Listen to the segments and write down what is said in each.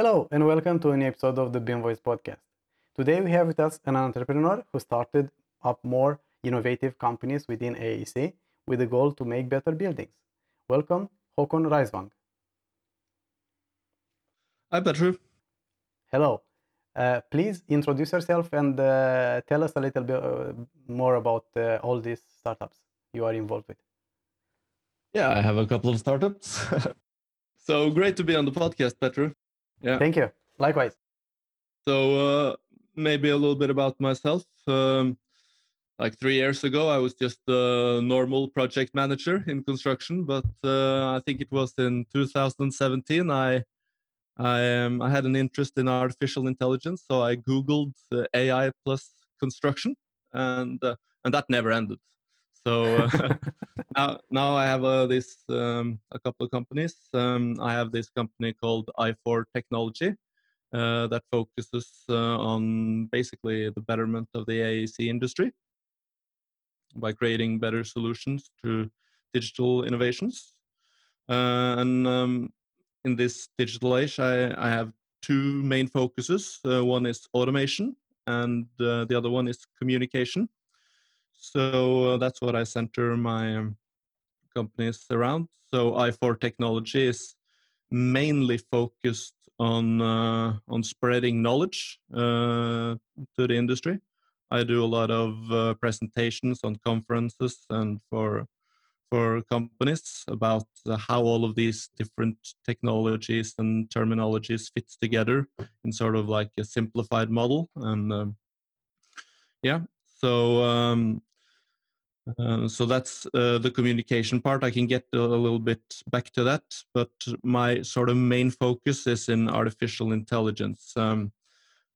Hello, and welcome to a new episode of the BIM Voice podcast. Today we have with us an entrepreneur who started up more innovative companies within AEC with the goal to make better buildings. Welcome, Håkon Reisvang. Hi, Petru. Hello. Uh, please introduce yourself and uh, tell us a little bit uh, more about uh, all these startups you are involved with. Yeah, I have a couple of startups. so great to be on the podcast, Petru. Yeah. Thank you. Likewise. So uh, maybe a little bit about myself. Um, like three years ago, I was just a normal project manager in construction, but uh, I think it was in 2017 I I, um, I had an interest in artificial intelligence, so I googled uh, AI plus construction, and uh, and that never ended. So uh, now, now I have uh, this um, a couple of companies. Um, I have this company called i4 Technology uh, that focuses uh, on basically the betterment of the AEC industry by creating better solutions through digital innovations. Uh, and um, in this digital age, I, I, have two main focuses. Uh, one is automation, and the other one is communication so uh, that's what I center my um, companies around. So i4 Technology is mainly focused on uh, on spreading knowledge uh, to the industry. I do a lot of uh, presentations on conferences and for for companies about how all of these different technologies and terminologies fits together in sort of like a simplified model and um, yeah so um, uh, so that's uh, the communication part. I can get a little bit back to that, but my sort of main focus is in artificial intelligence. Um,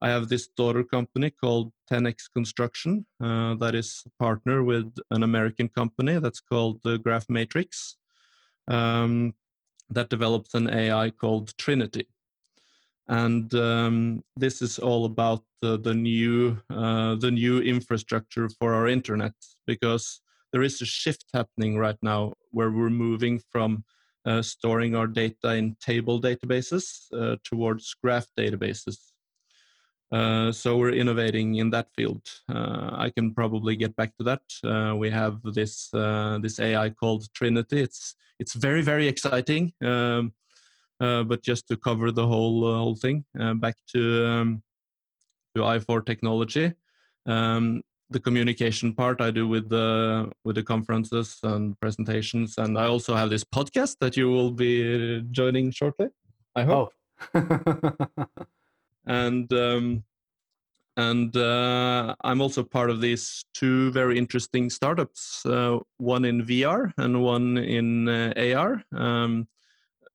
I have this daughter company called 10x Construction uh, that is partner with an American company that's called the Graphmetrix um, that develops an AI called Trinity. And um, this is all about the, new uh, the new infrastructure for our internet because there is a shift happening right now where we're moving from uh, storing our data in table databases uh, towards graph databases. Uh, so we're innovating in that field. Uh, I can probably get back to that. We have this this AI called Trinity. It's it's very very exciting. Um, but just to cover the whole whole thing, back to um, to i4 technology. Um, the communication part I do with the with the conferences and presentations, and I also have this podcast that you will be joining shortly. I hope. Oh. and um, and uh, I'm also part of these two very interesting startups. Uh, one in VR and one in uh, AR. Um,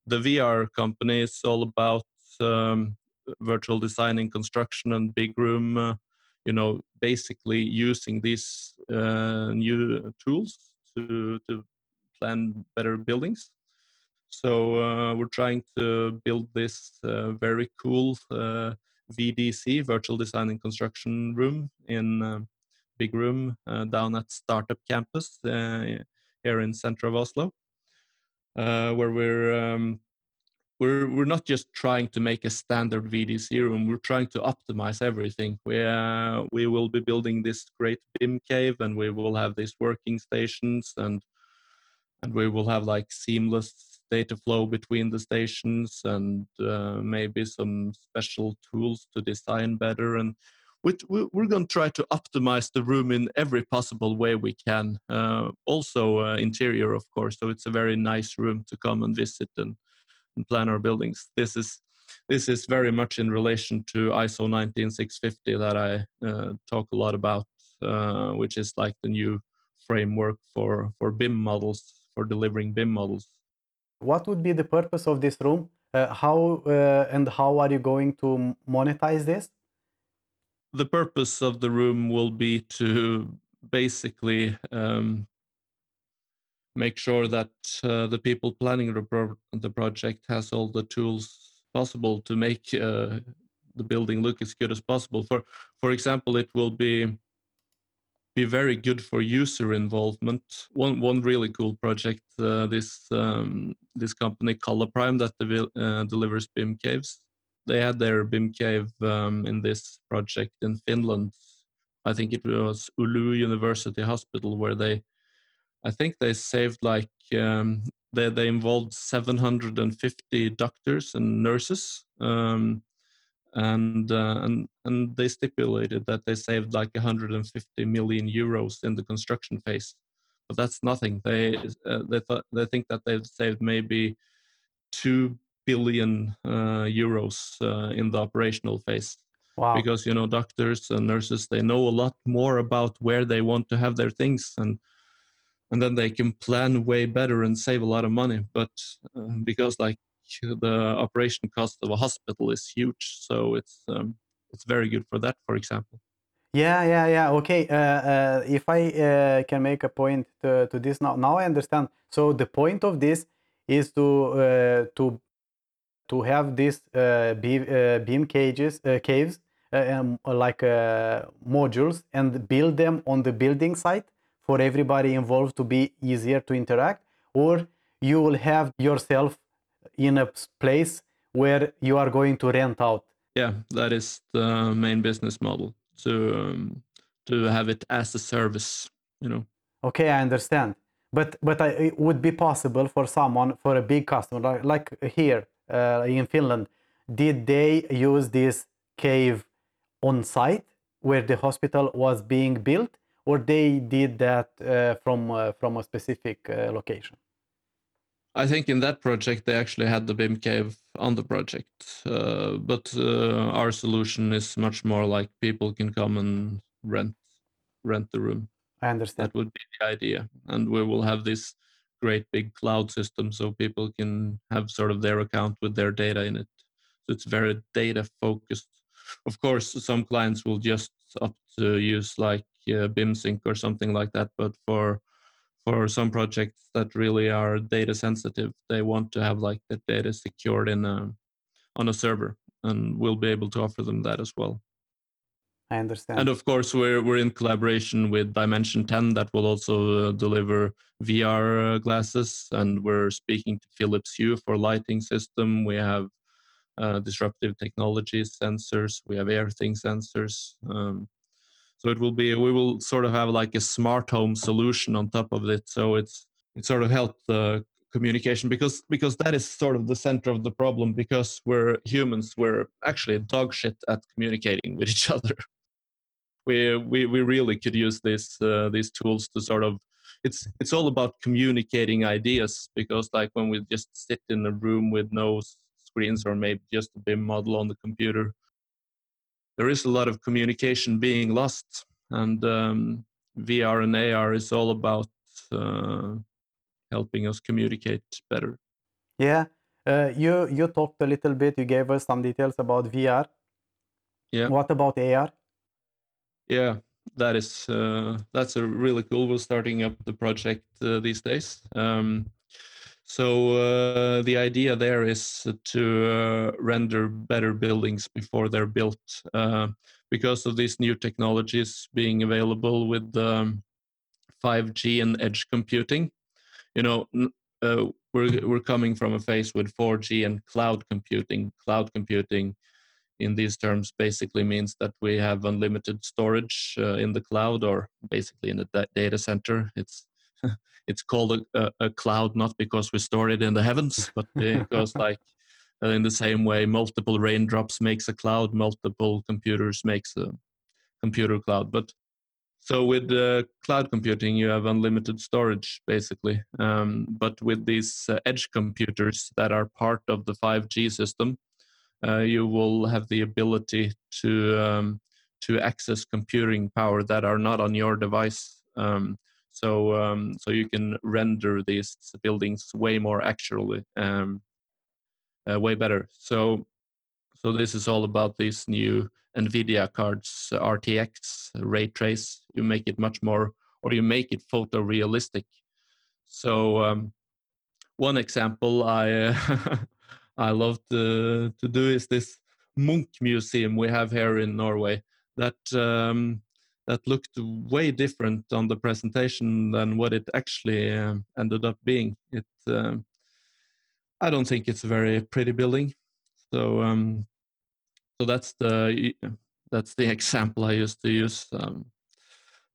the VR company is all about um, virtual design and construction and big room uh, you know basically using these uh, new tools to to plan better buildings. So uh, we're trying to build this uh, very cool uh, vdc virtual design and construction room in uh, big room down at startup campus here in center of oslo where we're um, we're we're not just trying to make a standard VDC room. We're trying to optimize everything. We uh, we will be building this great BIM cave, and we will have these working stations, and and we will have like seamless data flow between the stations, and uh, maybe some special tools to design better. And we're going to try to optimize the room in every possible way we can. Uh, also, uh, interior, of course. So it's a very nice room to come and visit and and plan our buildings. This is this is very much in relation to ISO 19650 that I uh, talk a lot about, uh, which is like the new framework for for BIM models for delivering BIM models. What would be the purpose of this room? Uh, how uh, and how are you going to monetize this? The purpose of the room will be to basically um, make sure that uh, the people planning the, pro- the project has all the tools possible to make uh, the building look as good as possible. For for example, it will be be very good for user involvement. One one really cool project, uh, this um, this company Color Prime that uh, delivers BIM caves. They had their BIM cave um, in this project in Finland. I think it was Oulu University Hospital where they, I think they saved like um, they they involved 750 doctors and nurses. Um, and uh, and and they stipulated that they saved like 150 million euros in the construction phase but that's nothing they uh, they thought they think that they've saved maybe 2 billion uh, euros uh, in the operational phase wow. because you know doctors and nurses they know a lot more about where they want to have their things and and then they can plan way better and save a lot of money but uh, because like the operation cost of a hospital is huge. So it's um, it's very good for that, for example. Yeah, yeah, yeah. Okay. Uh, uh, if I uh, can make a point to, to, this now, now I understand. So the point of this is to uh, to to have these uh, beam, uh, beam cages caves um, like modules and build them on the building site for everybody involved to be easier to interact, or you will have yourself in a place where you are going to rent out. Yeah, that is the main business model to um, to have it as a service. You know. Okay, I understand. But but I, it would be possible for someone for a big customer like, like here uh, in Finland. Did they use this cave on site where the hospital was being built, or they did that uh, from uh, from a specific uh, location? I think in that project they actually had the BIM cave on the project, uh, but uh, our solution is much more like people can come and rent rent the room. I understand. That would be the idea, and we will have this great big cloud system so people can have sort of their account with their data in it. So it's very data focused. Of course, some clients will just opt to use like uh, BIMsync or something like that, but for for some projects that really are data sensitive they want to have like the data secured in a on a server and we'll be able to offer them that as well i understand. And of course we're we're in collaboration with dimension 10 that will also uh, deliver vr uh, glasses. And we're speaking to philips hue for lighting system. We have uh, disruptive technologies sensors. We have airthing sensors. Um, so it will be we will sort of have like a smart home solution on top of it. So it's it sort of help the communication because because that is sort of the center of the problem because we're humans. We're actually dog shit at communicating with each other we we, we really could use these uh, these tools to sort of it's it's all about communicating ideas because like when we just sit in a room with no screens or maybe just a BIM model on the computer there is a lot of communication being lost, and um, VR and AR is all about uh, helping us communicate better. Yeah, uh, you you talked a little bit. You gave us some details about VR. Yeah. What about AR? Yeah, that is uh, that's a really cool. We're starting up the project uh, these days. Um, so uh, the idea there is to uh, render better buildings before they're built uh, because of these new technologies being available with um, 5G and edge computing. You know, uh, we're we're coming from a phase with 4G and cloud computing. Cloud computing, in these terms, basically means that we have unlimited storage uh, in the cloud or basically in the data center. It's it's called a, a, cloud not because we store it in the heavens, but because like uh, in the same way multiple raindrops makes a cloud, multiple computers makes a computer cloud. But so with uh, cloud computing, you have unlimited storage basically. Um, but with these uh, edge computers that are part of the 5G system, uh, you will have the ability to um, to access computing power that are not on your device. Um, so um, so you can render these buildings way more accurately, um, uh, way better. So so this is all about these new NVIDIA cards, RTX, ray trace. You make it much more, or you make it photorealistic. So um, one example I I love to to do is this Munch museum we have here in Norway. That um, that looked way different on the presentation than what it actually uh, ended up being. It, uh, I don't think it's a very pretty building. So, um, so that's the that's the example I used to use. Um,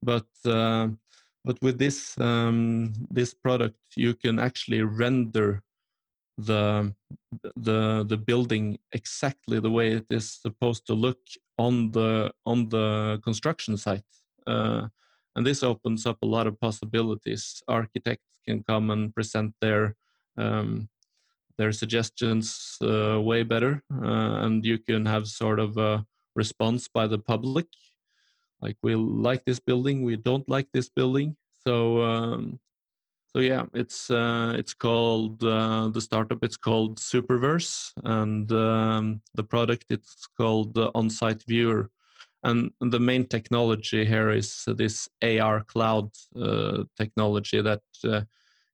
but uh, but with this um, this product, you can actually render the the the building exactly the way it is supposed to look on the on the construction site. Uh, and this opens up a lot of possibilities. Architects can come and present their um, their suggestions uh, way better, uh, and you can have sort of a response by the public, like we like this building, we don't like this building. So um, so yeah, it's uh, it's called uh, the startup. It's called Superverse, and um, the product it's called the On-Site Viewer and the main technology here is this AR cloud uh, technology that uh,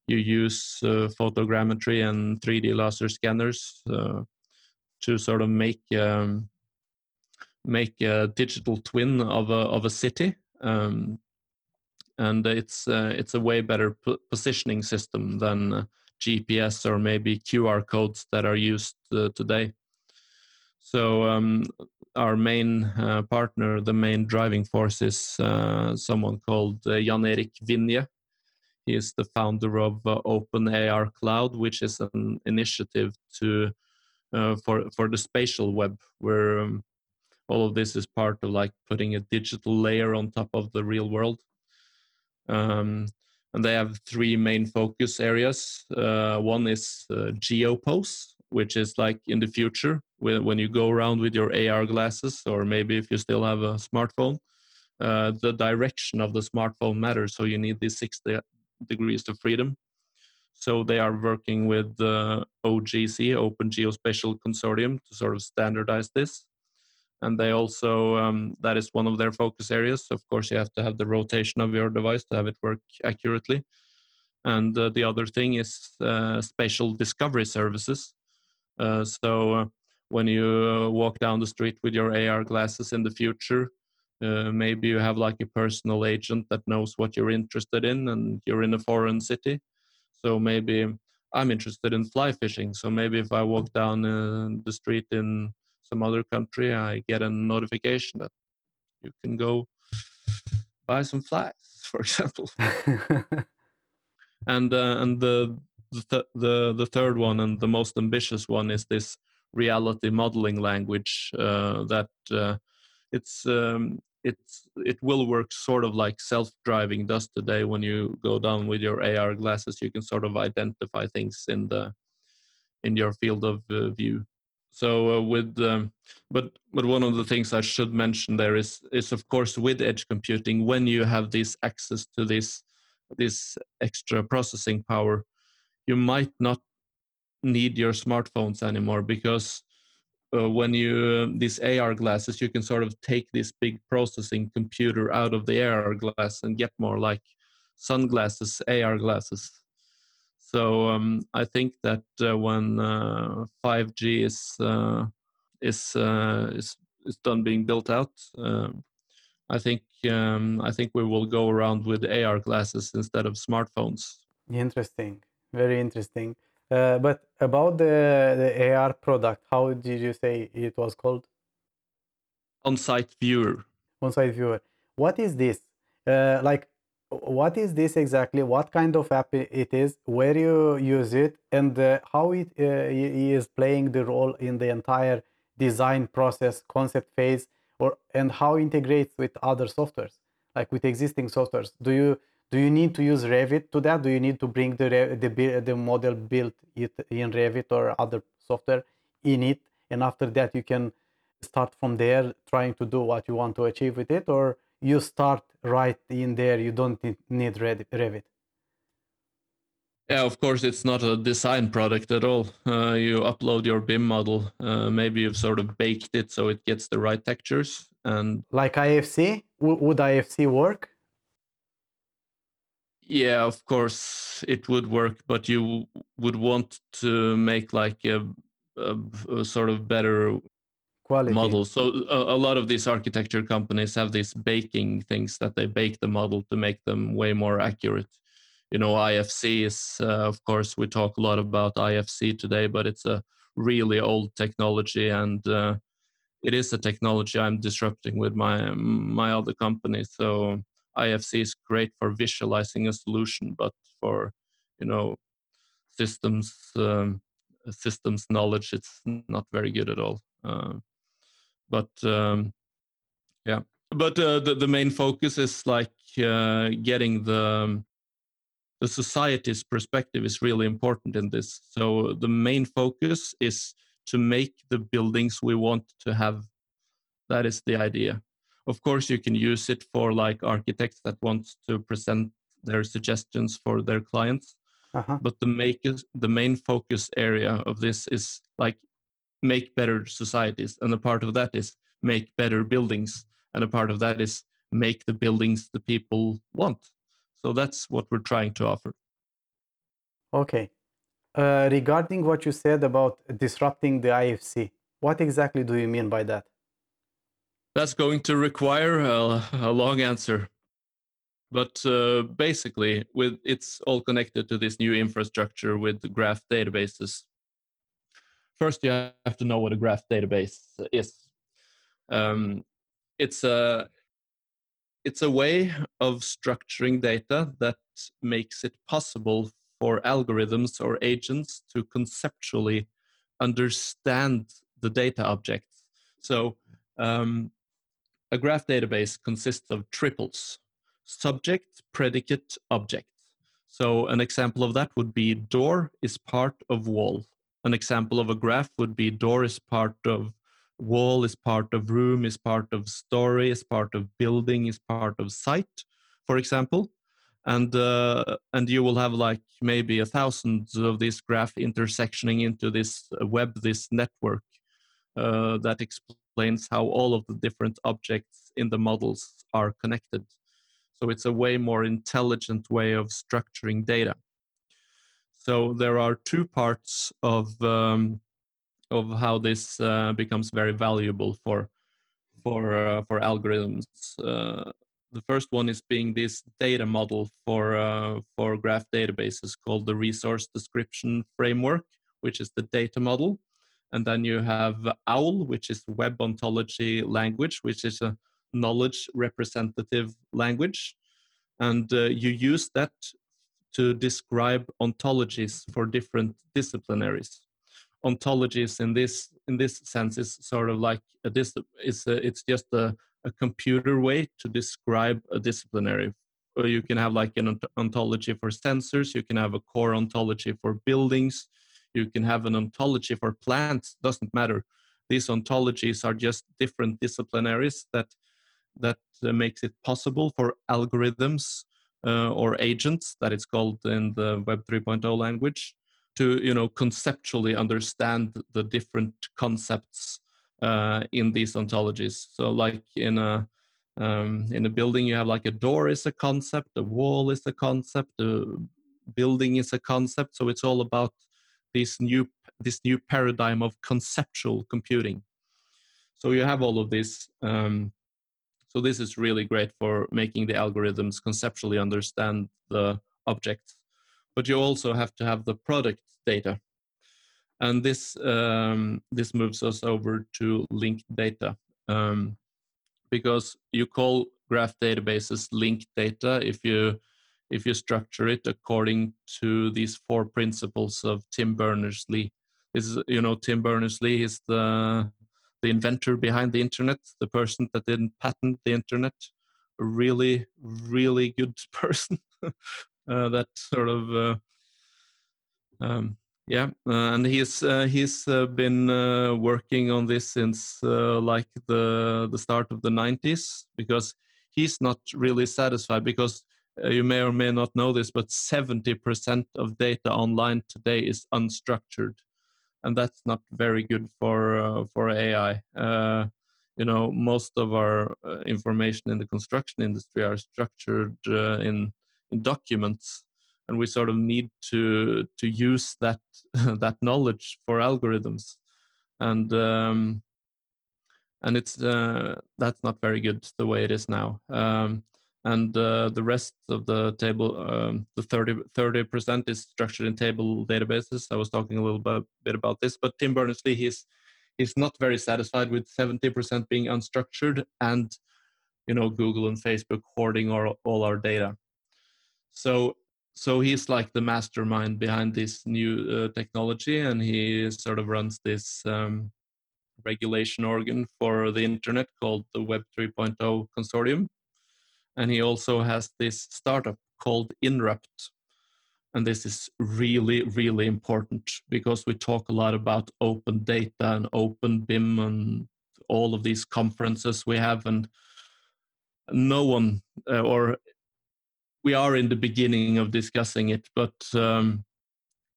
you use uh, photogrammetry and 3D laser scanners uh, to sort of make um, make a digital twin of a of a city. Um, and it's uh, it's a way better positioning system than uh, GPS or maybe QR codes that are used today. So um, our main uh, partner, the main driving force is uh, someone called uh, Jan Erik Vinje. He is the founder of uh, OpenAR Cloud, which is an initiative to uh, for for the spatial web, where um, all of this is part of like putting a digital layer on top of the real world. Um, and they have three main focus areas. Uh, one is uh, geopose, which is like in the future when, when you go around with your AR glasses, or maybe if you still have a smartphone, uh, the direction of the smartphone matters. So you need these 60 degrees of freedom. So they are working with the OGC, Open Geospatial Consortium, to sort of standardize this. And they also, um, that is one of their focus areas. Of course, you have to have the rotation of your device to have it work accurately. And uh, the other thing is uh, spatial discovery services. Uh, so uh, when you uh, walk down the street with your AR glasses in the future, uh, maybe you have like a personal agent that knows what you're interested in and you're in a foreign city. So maybe I'm interested in fly fishing. So maybe if I walk down the street in some other country, I get a notification that you can go buy some flies, for example. and uh, and the the, th- the the third one and the most ambitious one is this reality modeling language uh, that uh, it's um, it's it will work sort of like self-driving does today when you go down with your AR glasses you can sort of identify things in the in your field of uh, view so uh, with um, but but one of the things I should mention there is is of course with edge computing when you have this access to this this extra processing power you might not need your smartphones anymore because uh, when you these AR glasses, you can sort of take this big processing computer out of the AR glass and get more like sunglasses, AR glasses. So um, I think that uh, when 5G uh, is uh, is, uh, is is done being built out, I think um, I think we will go around with AR glasses instead of smartphones. Interesting, very interesting. Uh, but about the the AR product, how did you say it was called? On-site viewer. On-site viewer. What is this? Uh, like, what is this exactly? What kind of app it is? Where you use it, and uh, how it uh, is playing the role in the entire design process, concept phase, or and how integrates with other softwares, like with existing softwares. Do you do you need to use Revit to that? Do you need to bring the the, the model built it in Revit or other software in it, and after that you can start from there, trying to do what you want to achieve with it, or you start right in there. You don't need Revit. Yeah, of course, it's not a design product at all. Uh, you upload your BIM model. Uh, maybe you've sort of baked it so it gets the right textures. And like IFC, w- would IFC work? yeah of course it would work but you would want to make like a, a, a sort of better Quality. model so a, a, lot of these architecture companies have these baking things that they bake the model to make them way more accurate you know ifc is uh, of course we talk a lot about ifc today but it's a really old technology and uh, it is a technology I'm disrupting with my my other company. So IFC is great for visualizing a solution, but for you know systems um, systems knowledge, it's not very good at all. Uh, but um, yeah, but uh, the the main focus is like uh, getting the the society's perspective is really important in this. So the main focus is to make the buildings we want to have. That is the idea. Of course, you can use it for like architects that want to present their suggestions for their clients. Uh-huh. But the make the main focus area of this is like make better societies, and a part of that is make better buildings, and a part of that is make the buildings the people want. So that's what we're trying to offer. Okay. Uh, regarding what you said about disrupting the IFC, what exactly do you mean by that? That's going to require a, a long answer. But uh, basically, with it's all connected to this new infrastructure with graph databases. First, you have to know what a graph database is. Um, it's a it's a way of structuring data that makes it possible for algorithms or agents to conceptually understand the data objects. So um, a graph database consists of triples, subject, predicate, object. So an example of that would be door is part of wall. An example of a graph would be door is part of wall is part of room is part of story is part of building is part of site for example. And uh, and you will have like maybe a thousand of these graph intersectioning into this web this network uh, that explains how all of the different objects in the models are connected. So it's a way more intelligent way of structuring data so there are two parts of um, of how this uh, becomes very valuable for for uh, for algorithms. Uh, the first one is being this data model for uh, for graph databases called the resource description framework, which is the data model. And then you have OWL, which is web ontology language, which is a knowledge representative language. And uh, you use that to describe ontologies for different disciplinaries. Ontologies in this in this sense is sort of like a dis it's a, it's just a, a computer way to describe a disciplinary. You can have like an ontology for sensors you can have a core ontology for buildings you can have an ontology for plants doesn't matter. These ontologies are just different disciplinaries that that uh, makes it possible for algorithms uh, or agents that it's called in the web 3.0 language to you know conceptually understand the different concepts uh, in these ontologies. So like in a um, in a building, you have like a door is a concept, a wall is a concept, a building is a concept. So it's all about this new this new paradigm of conceptual computing. So you have all of this. Um, so this is really great for making the algorithms conceptually understand the objects but you also have to have the product data. And this um, this moves us over to linked data um, because you call graph databases linked data if you if you structure it according to these four principles of Tim Berners-Lee. This is you know Tim Berners-Lee is the the inventor behind the internet, the person that didn't patent the internet, a really really good person uh, that sort of uh, um, yeah, uh, and he's uh, he's uh, been uh, working on this since uh, like the the start of the 90s because he's not really satisfied because uh, you may or may not know this, but 70% of data online today is unstructured, and that's not very good for for AI. you know, most of our information in the construction industry are structured in in documents and we sort of need to to use that that knowledge for algorithms and um, and it's uh, that's not very good the way it is now um, and uh, the rest of the table um, the 30 percent is structured in table databases. I was talking a little bit, about this but tim berners-lee he's he's not very satisfied with 70% being unstructured and you know google and facebook hoarding our, all our data. So so he's like the mastermind behind this new uh, technology and he sort of runs this um, regulation organ for the internet called the web 3.0 consortium and he also has this startup called Inrupt. And this is really really important because we talk a lot about open data and open bim and all of these conferences we have. And no one uh, or we are in the beginning of discussing it but um,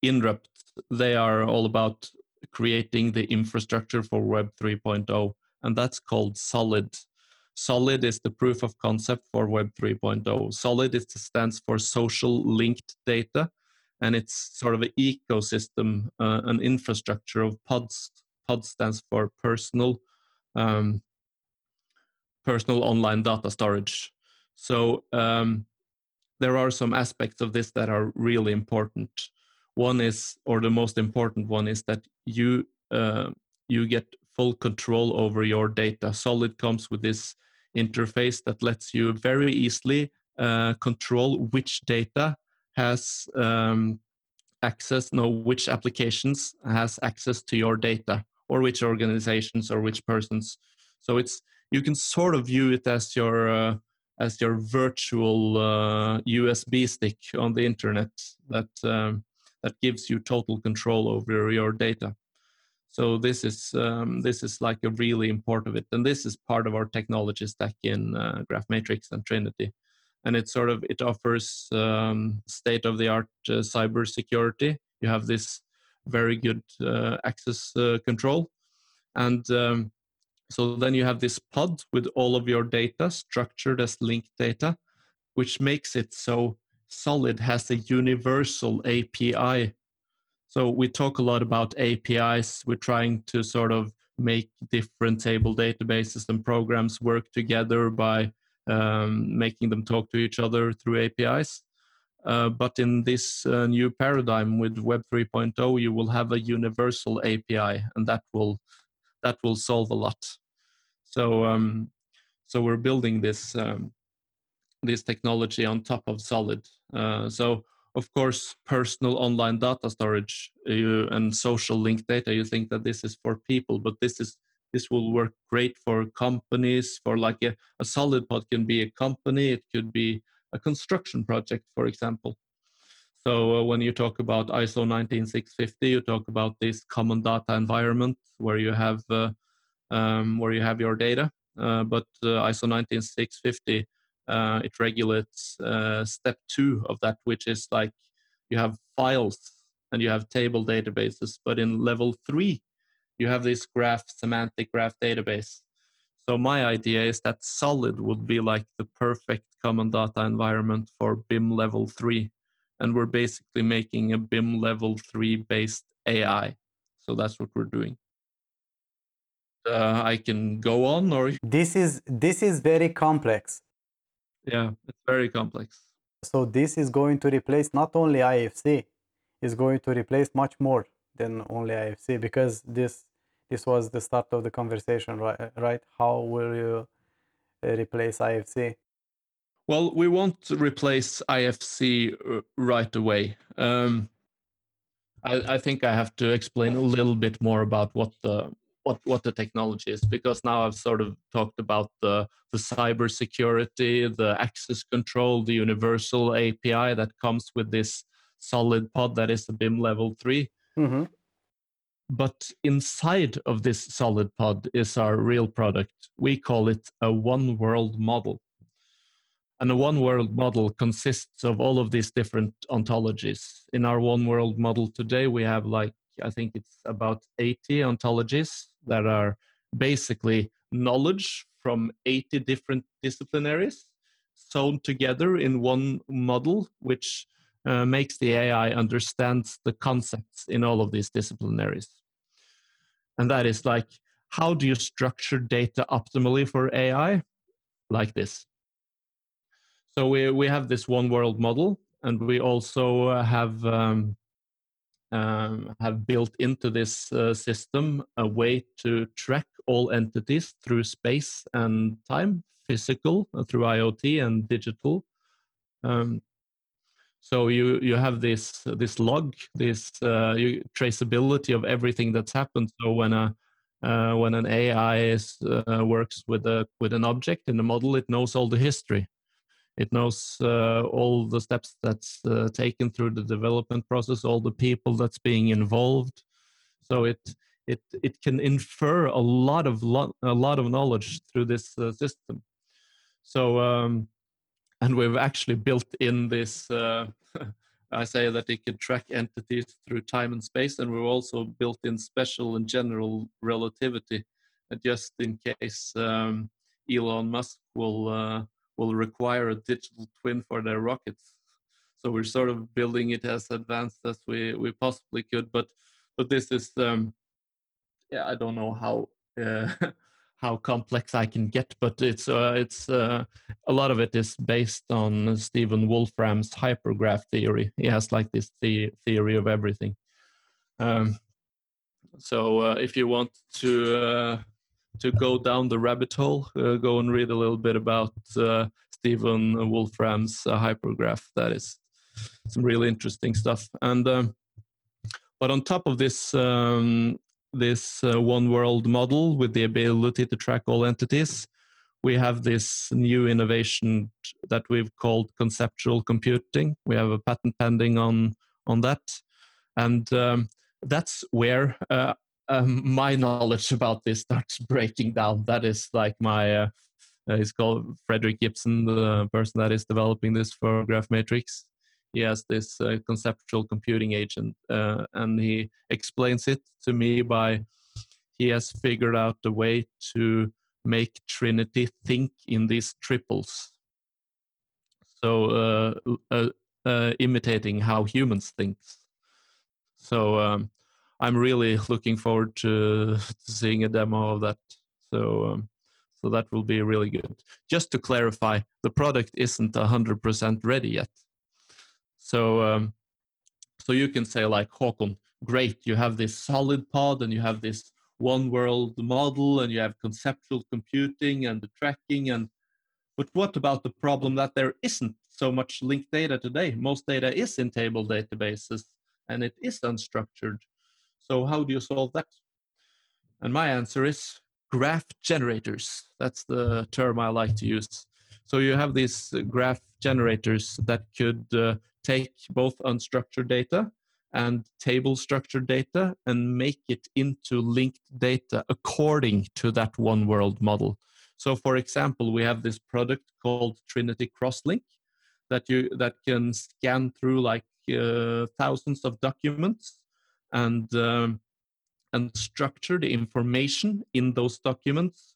Inrupt they are all about creating the infrastructure for web 3.0 and that's called solid solid is the proof of concept for web 3.0 solid is, stands for social linked data and it's sort of an ecosystem uh, an infrastructure of pods. Pod stands for personal um, personal online data storage. So um, there are some aspects of this that are really important. One is or the most important one is that you uh, you get full control over your data solid comes with this interface that lets you very easily uh, control which data has um, access know which applications has access to your data or which organizations or which persons so it's you can sort of view it as your uh, as your virtual uh, usb stick on the internet that um, that gives you total control over your data. So this is um, this is like a really important of it, and this is part of our technology stack in uh, Graphmetrix and Trinity, and it sort of it offers um, state of the art uh, cyber security. You have this very good uh, access uh, control, and um, so then you have this pod with all of your data structured as linked data, which makes it so Solid has a universal API. So we talk a lot about APIs. We're trying to sort of make different table databases and programs work together by um, making them talk to each other through APIs. Uh, but in this uh, new paradigm with Web 3.0, you will have a universal API, and that will that will solve a lot. So um, so we're building this um, this technology on top of Solid. Uh, so of course, personal online data storage you, and social link data, you think that this is for people, but this is this will work great for companies. For like a, a solid pod can be a company, it could be a construction project, for example. So uh, when you talk about ISO 19650, you talk about this common data environment where you have uh, um, where you have your data. Uh, but uh, ISO 19650 uh, it regulates uh, step two of that, which is like you have files and you have table databases. But in level three, you have this graph, semantic graph database. So my idea is that Solid would be like the perfect common data environment for BIM level three. And we're basically making a BIM level three based AI. So that's what we're doing. Uh, I can go on or this is this is very complex yeah, it's very complex. So this is going to replace not only IFC, it's going to replace much more than only IFC because this this was the start of the conversation, right? Right? How will you uh, replace IFC? Well, we won't replace IFC uh, right away. Um, I, I, think I have to explain a little bit more about what the what what the technology is because now I've sort of talked about the the cyber security, the access control, the universal API that comes with this solid pod that is the BIM level 3 mm-hmm. But inside of this solid pod is our real product. We call it a one world model. And a one world model consists of all of these different ontologies. In our one world model today, we have like, I think it's about 80 ontologies that are basically knowledge from 80 different disciplinaries sewn together in one model, which uh, makes the AI understand the concepts in all of these disciplinaries. And that is like, how do you structure data optimally for AI? Like this. So we, we have this one world model, and we also uh, have um, um, have built into this uh, system a way to track all entities through space and time, physical uh, through IoT and digital. Um, so you you have this this log, this uh, traceability of everything that's happened. So when a uh, when an AI is, uh, works with a with an object in the model, it knows all the history. It knows uh, all the steps that's uh, taken through the development process, all the people that's being involved. So it it it can infer a lot of lo- a lot of knowledge through this uh, system. So um, and we've actually built in this. Uh, I say that it can track entities through time and space, and we've also built in special and general relativity, uh, just in case um, Elon Musk will uh, will require a digital twin for their rockets. So we're sort of building it as advanced as we, we possibly could. But but this is um, yeah I don't know how uh, how complex I can get, but it's uh, it's uh, a lot of it is based on Stephen Wolfram's hypergraph theory. He has like this the- theory of everything. Um, so uh, if you want to uh, to go down the rabbit hole, uh, go and read a little bit about uh, Stephen Wolfram's uh, hypergraph. That is some really interesting stuff. And um, but on top of this um, this uh, one world model with the ability to track all entities, we have this new innovation that we've called conceptual computing. We have a patent pending on on that, and um, that's where uh, um, my knowledge about this starts breaking down. That is like my, uh, uh, he's called Frederick Gibson, the person that is developing this for Graphmetrix. He has this uh, conceptual computing agent, uh, and he explains it to me by he has figured out a way to make Trinity think in these triples. So uh, uh, imitating how humans think. So um, I'm really looking forward to, seeing a demo of that. So um, so that will be really good. Just to clarify, the product isn't 100% ready yet. So um, so you can say like Håkon, great, you have this solid pod and you have this one world model and you have conceptual computing and the tracking and but what about the problem that there isn't so much linked data today? Most data is in table databases and it is unstructured. So how do you solve that? And my answer is graph generators. That's the term I like to use. So you have these uh, graph generators that could uh, take both unstructured data and table structured data and make it into linked data according to that one world model. So for example, we have this product called Trinity Crosslink that you that can scan through like uh, thousands of documents and um, and structure the information in those documents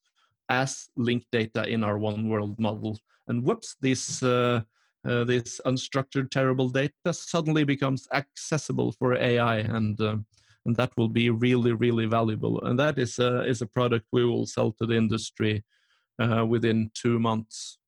as linked data in our one world model. And whoops, this uh, uh, this unstructured terrible data suddenly becomes accessible for AI, and uh, and that will be really really valuable. And that is a is a product we will sell to the industry uh, within two months.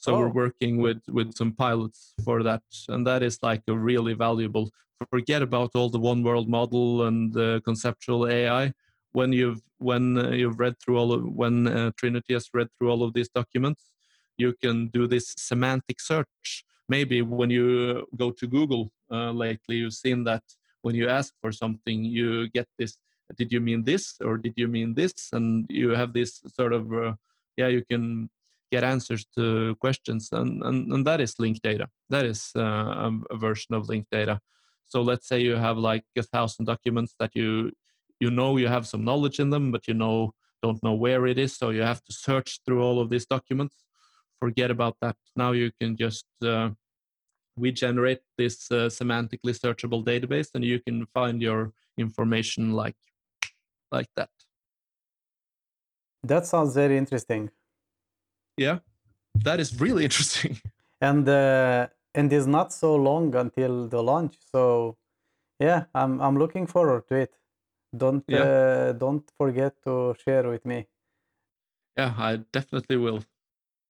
So oh. we're working with with some pilots for that, and that is like a really valuable forget about all the one world model and the conceptual AI. When you've when uh, you've read through all of when uh, Trinity has read through all of these documents, you can do this semantic search. Maybe when you go to Google uh, lately, you've seen that when you ask for something, you get this. Did you mean this or did you mean this? And you have this sort of uh, yeah, you can get answers to questions, and and, and that is linked data. That is uh, a version of linked data so let's say you have like a thousand documents that you you know you have some knowledge in them, but you know don't know where it is, so you have to search through all of these documents. Forget about that. Now you can just uh, we generate this uh, semantically searchable database, and you can find your information like like that. That sounds very interesting. Yeah, that is really interesting. And uh, and it's not so long until the launch. So yeah, I'm I'm looking forward to it. Don't yeah. uh, don't forget to share with me. Yeah, I definitely will.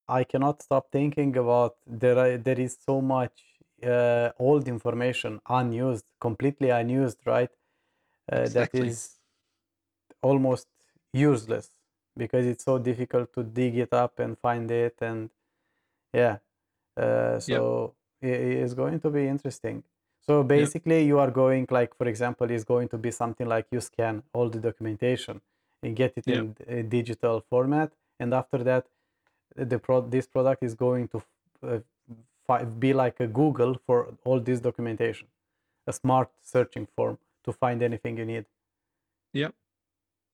I cannot stop thinking about there. Are, there is so much uh, old information unused, completely unused, right? Uh, Exactly. That is almost useless because it's so difficult to dig it up and find it and yeah uh, so i- it's going to be interesting so Yep. basically you are going like for example is going to be something like you scan all the documentation and get it Yep. in a digital format and after that the pro- this product is going to uh, fi- be like a google for all this documentation a smart searching form to find anything you need yeah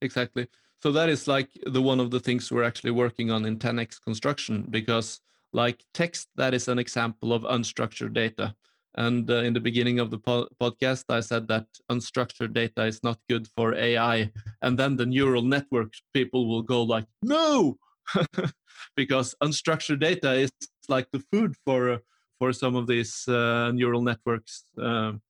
Exactly. So that is like the one of the things we're actually working on in 10x construction because like text that is an example of unstructured data. And uh, in the beginning of the po- podcast, I said that unstructured data is not good for AI. And then the neural network people will go like, no, because unstructured data is like the food for for some of these uh, neural networks. Um,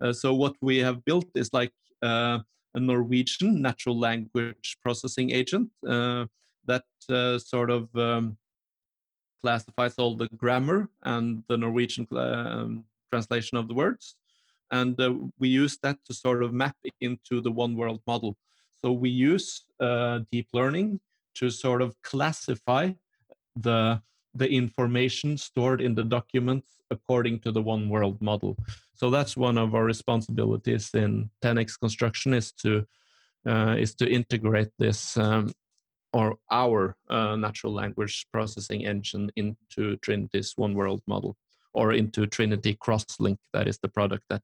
uh, so what we have built is like uh, a Norwegian natural language processing agent uh, that uh, sort of um, classifies all the grammar and the Norwegian um, translation of the words. And uh, we use that to sort of map into the one world model. So we use uh, deep learning to sort of classify the the information stored in the documents according to the one world model. So that's one of our responsibilities in 10x construction is to uh, is to integrate this um, or our uh, natural language processing engine into trinity's one world model or into trinity crosslink that is the product that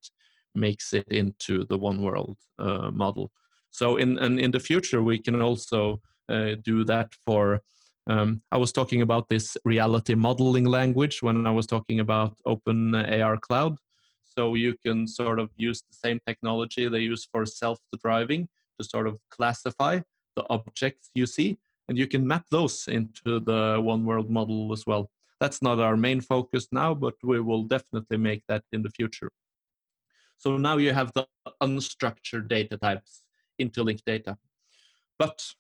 makes it into the one world uh, model. So in and in the future we can also uh, do that for um, I was talking about this reality modeling language when I was talking about Open AR Cloud. So you can sort of use the same technology they use for self-driving to sort of classify the objects you see, and you can map those into the one world model as well. That's not our main focus now, but we will definitely make that in the future. So now you have the unstructured data types into linked data. But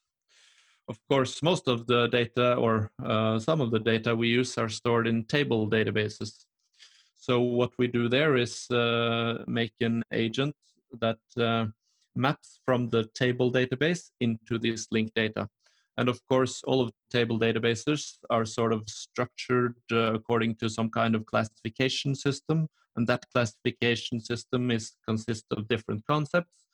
of course, most of the data or uh, some of the data we use are stored in table databases. So what we do there is uh, make an agent that uh, maps from the table database into this linked data. And of course, all of the table databases are sort of structured uh, according to some kind of classification system. And that classification system is consists of different concepts.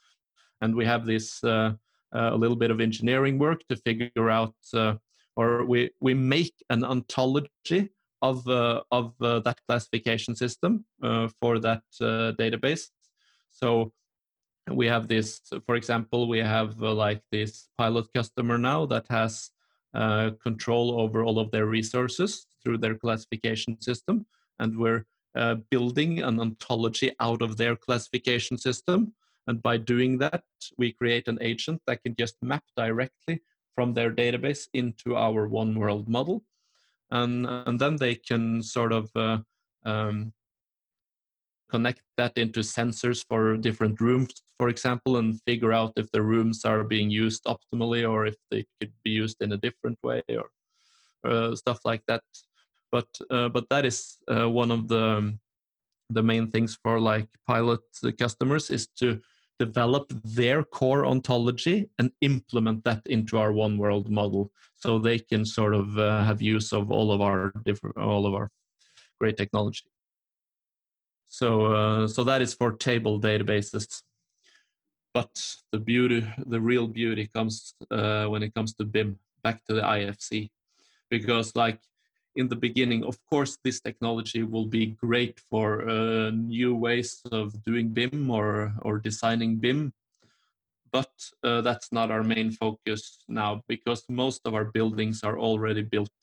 And we have this uh, a little bit of engineering work to figure out, uh, or we we make an ontology of uh, of uh, that classification system uh, for that uh, database. So we have this, for example, we have uh, like this pilot customer now that has uh, control over all of their resources through their classification system, and we're uh, building an ontology out of their classification system and by doing that, we create an agent that can just map directly from their database into our one world model. And, and then they can sort of uh, um, connect that into sensors for different rooms, for example, and figure out if the rooms are being used optimally or if they could be used in a different way or uh, stuff like that. But uh, but that is uh, one of the the main things for like pilot customers is to develop their core ontology and implement that into our one world model so they can sort of uh, have use of all of our different all of our great technology. So uh, so that is for table databases. But the beauty the real beauty comes uh, when it comes to bim back to the ifc because like in the beginning. Of course this technology will be great for uh, new ways of doing bim or or designing bim but uh, that's not our main focus now because most of our buildings are already built.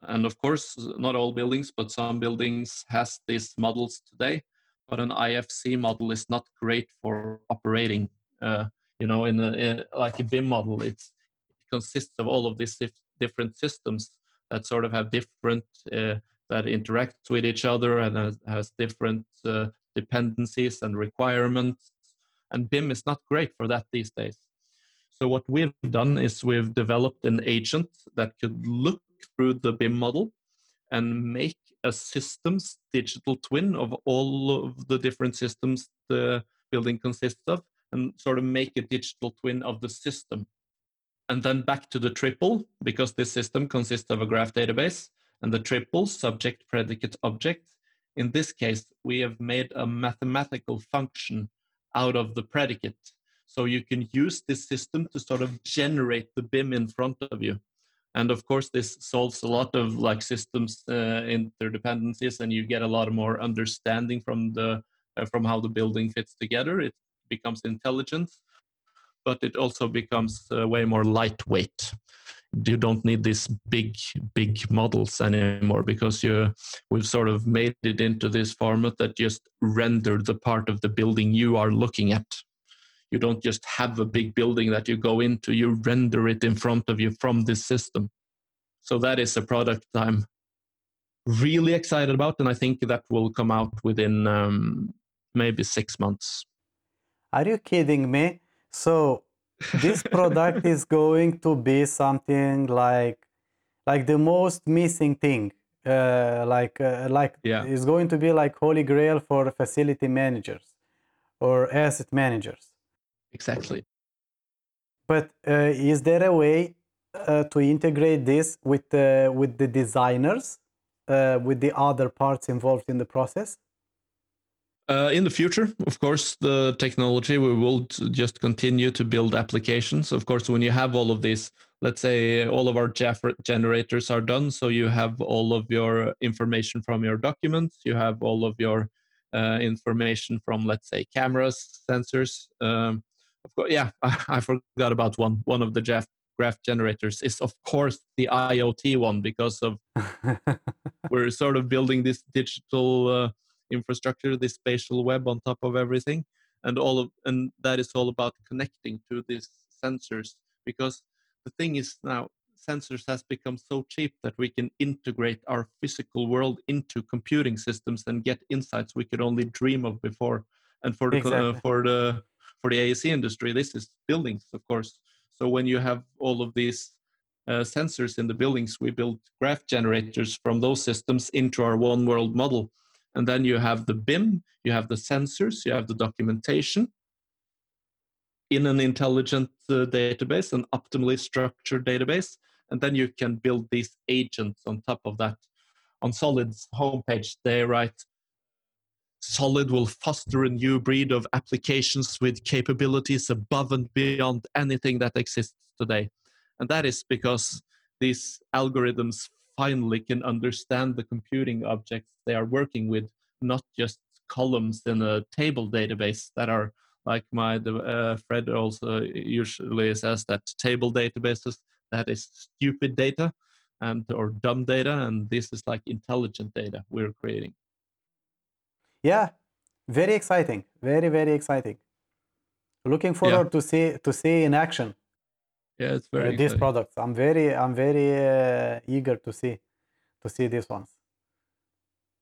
And of course not all buildings but some buildings has these models today but an ifc model is not great for operating uh, you know in, a, in like a bim model. It's it consists of all of these different systems that sort of have different uh, that interact with each other and has, has different uh, dependencies and requirements. And bim is not great for that these days. So what we've done is we've developed an agent that could look through the bim model and make a systems digital twin of all of the different systems the building consists of and sort of make a digital twin of the system and then back to the triple because this system consists of a graph database and the triple subject predicate object. In this case we have made a mathematical function out of the predicate. So you can use this system to sort of generate the bim in front of you. And of course this solves a lot of like systems uh, interdependencies and you get a lot more understanding from the uh, from how the building fits together. It becomes intelligent but it also becomes uh, way more lightweight. You don't need these big big models anymore because you we've sort of made it into this format that just render the part of the building you are looking at. You don't just have a big building that you go into you render it in front of you from this system. So that is a product i'm really excited about and i think that will come out within um, maybe six months. Are you kidding me so this product is going to be something like like the most missing thing uh, like uh, like yeah. it's going to be like holy grail for facility managers or asset managers. Exactly. But uh, is there a way uh, to integrate this with the with the designers uh, with the other parts involved in the process uh, in the future, of course, the technology we will just continue to build applications. Of course, when you have all of these, let's say all of our generators are done, so you have all of your information from your documents, you have all of your uh, information from, let's say, cameras, sensors. Um, of course, yeah, I, I, forgot about one. One of the graph, graph generators is, of course, the IoT one because of we're sort of building this digital. Uh, infrastructure, this spatial web on top of everything, and all of and that is all about connecting to these sensors because the thing is now sensors has become so cheap that we can integrate our physical world into computing systems and get insights we could only dream of before. And for the exactly. uh, for the for the AEC industry this is buildings of course. So when you have all of these uh, sensors in the buildings we build graph generators from those systems into our one world model and then you have the BIM, you have the sensors, you have the documentation in an intelligent uh, database, an optimally structured database. And then you can build these agents on top of that. On Solid's homepage, they write Solid will foster a new breed of applications with capabilities above and beyond anything that exists today. And that is because these algorithms finally can understand the computing objects they are working with, not just columns in a table database that are like my uh, Fred also usually says that table databases that is stupid data and or dumb data, and this is like intelligent data we're creating. Yeah, very exciting, very very exciting. Looking forward yeah. to see to see in action yeah it's very uh, these products i'm very i'm very uh, eager to see to see these ones.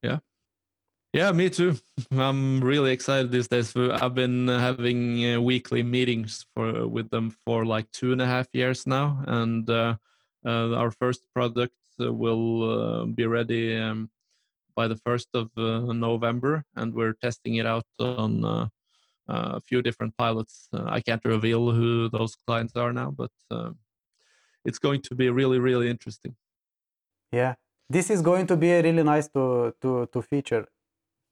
Yeah. Yeah me too. I'm really excited these days. I've been having uh, weekly meetings for with them for like two and a half years now and uh, uh our first product uh, will be ready um, by the 1st of november and we're testing it out on a few different pilots. Uh, I can't reveal who those clients are now, but um, it's going to be really, really interesting. Yeah, this is going to be a really nice to to to feature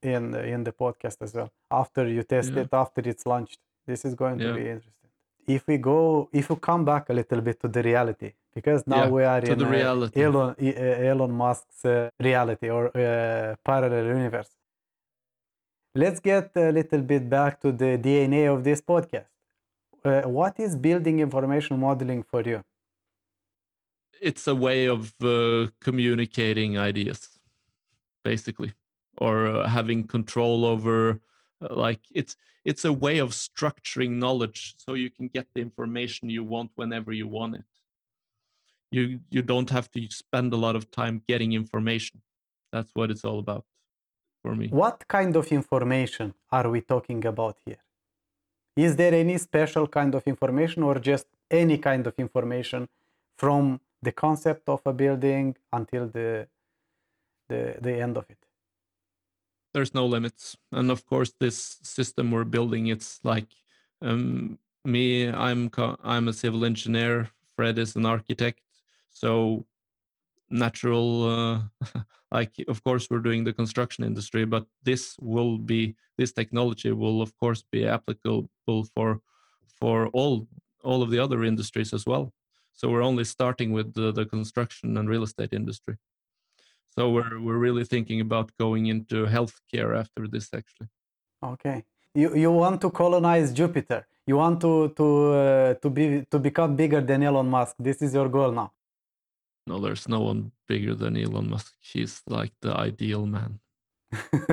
in in the podcast as well. After you test yeah. it, after it's launched, this is going to yeah. be interesting. If we go, if we come back a little bit to the reality, because now yeah, we are in the reality. Elon Elon Musk's uh, reality or uh, parallel universe let's get a little bit back to the DNA of this podcast. Uh, what is building information modeling for you? It's a way of uh, communicating ideas, basically, or uh, having control over. Uh, like it's it's a way of structuring knowledge so you can get the information you want whenever you want it. You you don't have to spend a lot of time getting information. That's what it's all about for me. What kind of information are we talking about here? Is there any special kind of information or just any kind of information from the concept of a building until the the the end of it there's no limits and of course this system we're building it's like um, me i'm i'm a civil engineer fred is an architect so natural uh, like of course we're doing the construction industry but this will be this technology will of course be applicable for for all all of the other industries as well. So we're only starting with the, the construction and real estate industry. So we're we're really thinking about going into healthcare after this actually. Okay. You you want to colonize jupiter. You want to to uh, to be to become bigger than elon musk. This is your goal now no there's no one bigger than elon musk he's like the ideal man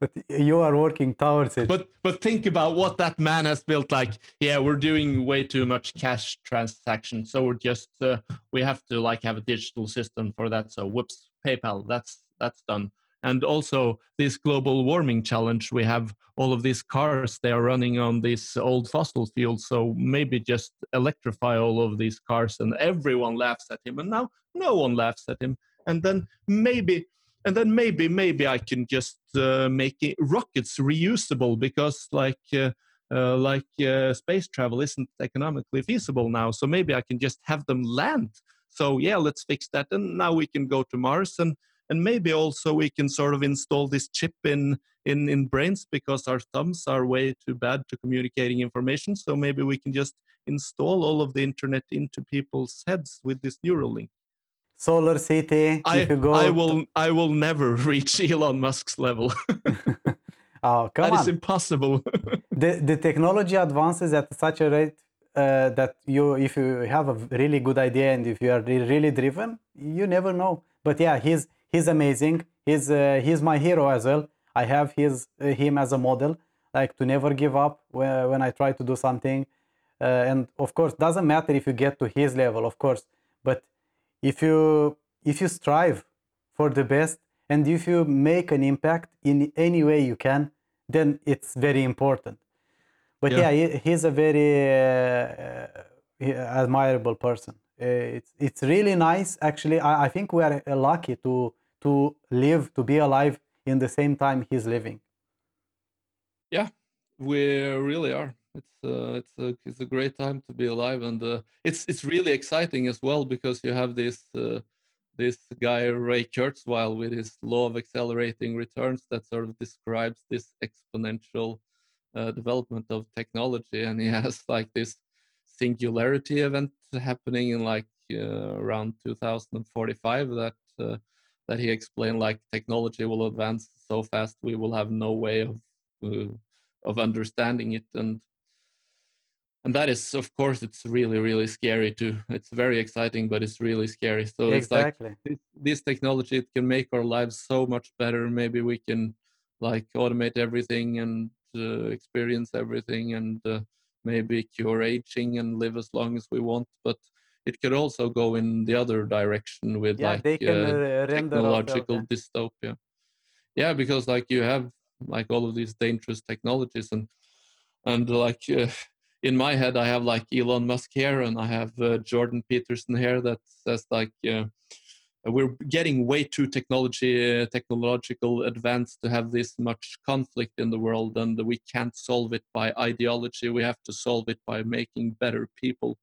but you are working towards it but but think about what that man has built like yeah we're doing way too much cash transaction so we're just uh, we have to like have a digital system for that so whoops PayPal. That's that's done. And also this global warming challenge, we have all of these cars. They are running on these old fossil fuels. So maybe just electrify all of these cars, and everyone laughs at him. And now no one laughs at him. And then maybe and then maybe maybe I can just uh, make it, rockets reusable because like uh, uh, like uh, space travel isn't economically feasible now. So maybe I can just have them land so yeah, let's fix that, and now we can go to Mars, and and maybe also we can sort of install this chip in in in brains because our thumbs are way too bad to communicating information. So maybe we can just install all of the internet into people's heads with this Neuralink. Solar City. I, I will I will never reach Elon Musk's level. oh, come that on. is impossible. the the technology advances at such a rate uh, that you if you have a really good idea and if you are really driven you never know but yeah he's he's amazing. He's uh, he's my hero as well. I have his uh, him as a model like to never give up when, when i try to do something. Uh, and of course doesn't matter if you get to his level of course but if you if you strive for the best and if you make an impact in any way you can then it's very important. But yeah, yeah he, he's a very uh, uh admirable person. Uh, it's it's really nice. Actually, I, I think we are lucky to to live to be alive in the same time he's living. Yeah, we really are. It's uh, it's a it's a great time to be alive, and uh, it's it's really exciting as well because you have this uh, this guy Ray Kurzweil with his law of accelerating returns that sort of describes this exponential uh, development of technology and he has like this singularity event happening in like uh, around 2045 that uh, that he explained like technology will advance so fast we will have no way of uh, of understanding it. And and that is of course it's really really scary too. It's very exciting but it's really scary. So exactly. it's like this, this technology it can make our lives so much better. Maybe we can like automate everything and uh, experience everything and uh, maybe cure aging and live as long as we want. But it could also go in the other direction with yeah, like uh, technological dystopia. Yeah because like you have like all of these dangerous technologies and and like uh, in my head i have like elon musk here and i have uh, jordan peterson here that says like uh, we're getting way too technology uh, technological advanced to have this much conflict in the world and we can't solve it by ideology. We have to solve it by making better people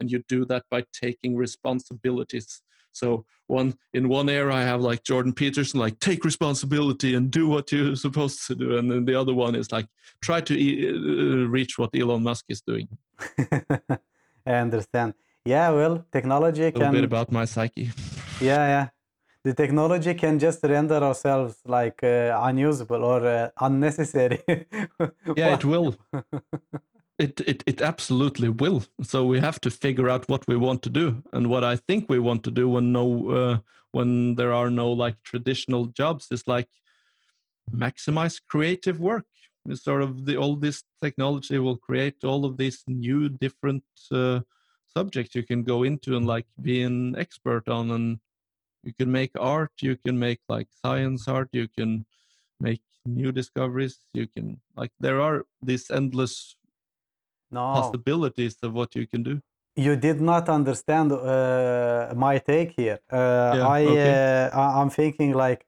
and you do that by taking responsibilities. So one in one era i have like jordan peterson like take responsibility and do what you're supposed to do. And then the other one is like try to uh, reach what elon musk is doing. I understand. Yeah well technology can a bit about my psyche. Yeah yeah. The technology can just render ourselves like uh, unusable or uh, unnecessary. Yeah it will it, it it absolutely will. So we have to figure out what we want to do and what i think we want to do when no uh, when there are no like traditional jobs. Is like maximize creative work. It's sort of the all this technology will create all of these new different uh, subjects you can go into and like be an expert on. And you can make art you can make like science art you can make new discoveries you can like there are these endless no. possibilities of what you can do you did not understand uh, my take here. Uh, Yeah, I okay. uh, I'm thinking like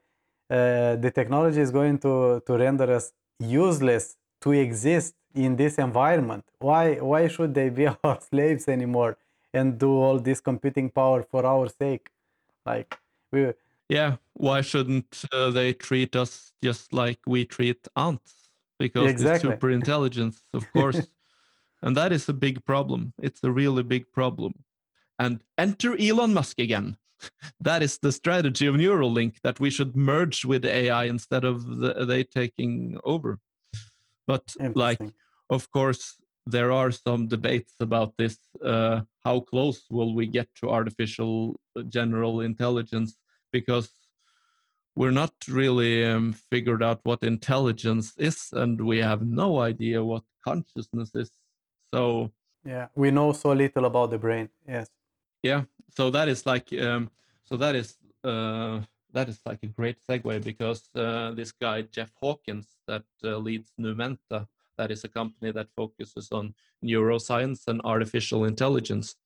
uh, the technology is going to to render us useless to exist in this environment. Why why should they be our slaves anymore and do all this computing power for our sake? Like we Yeah, why shouldn't uh, they treat us just like we treat ants? Because it's super intelligence, of course. And that is a big problem. It's a really big problem. And enter Elon Musk again. that is the strategy of Neuralink that we should merge with AI instead of the, they taking over. But like, of course, there are some debates about this. Uh, how close will we get to artificial general intelligence? Because we're not really um, figured out what intelligence is, and we have no idea what consciousness is. So Yeah, we know so little about the brain. Yes. yeah, so that is like um, so that is uh, that is like a great segue because uh, this guy Jeff Hawkins that uh, leads Numenta, that is a company that focuses on neuroscience and artificial intelligence,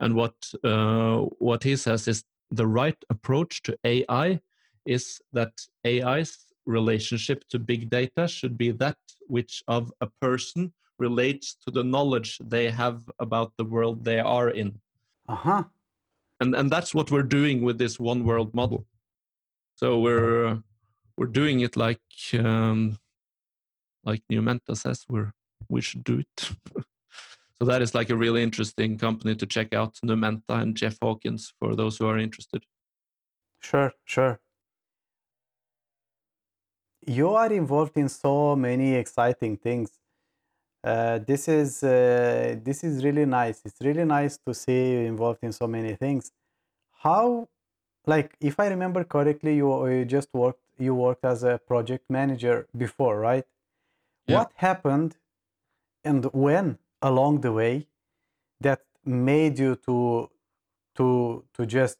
and what uh, what he says is the right approach to AI is that AI's relationship to big data should be that which of a person relates to the knowledge they have about the world they are in Uh-huh. and and that's what we're doing with this one world model so we're we're doing it like um like Numenta says we're we should do it so that is like a really interesting company to check out Numenta and Jeff Hawkins for those who are interested Sure, sure. You are involved in so many exciting things. Uh, this is uh, this is really nice. It's really nice to see you involved in so many things. How, like, if I remember correctly, you you just worked you worked as a project manager before, right? Yeah. What happened and when along the way that made you to to to just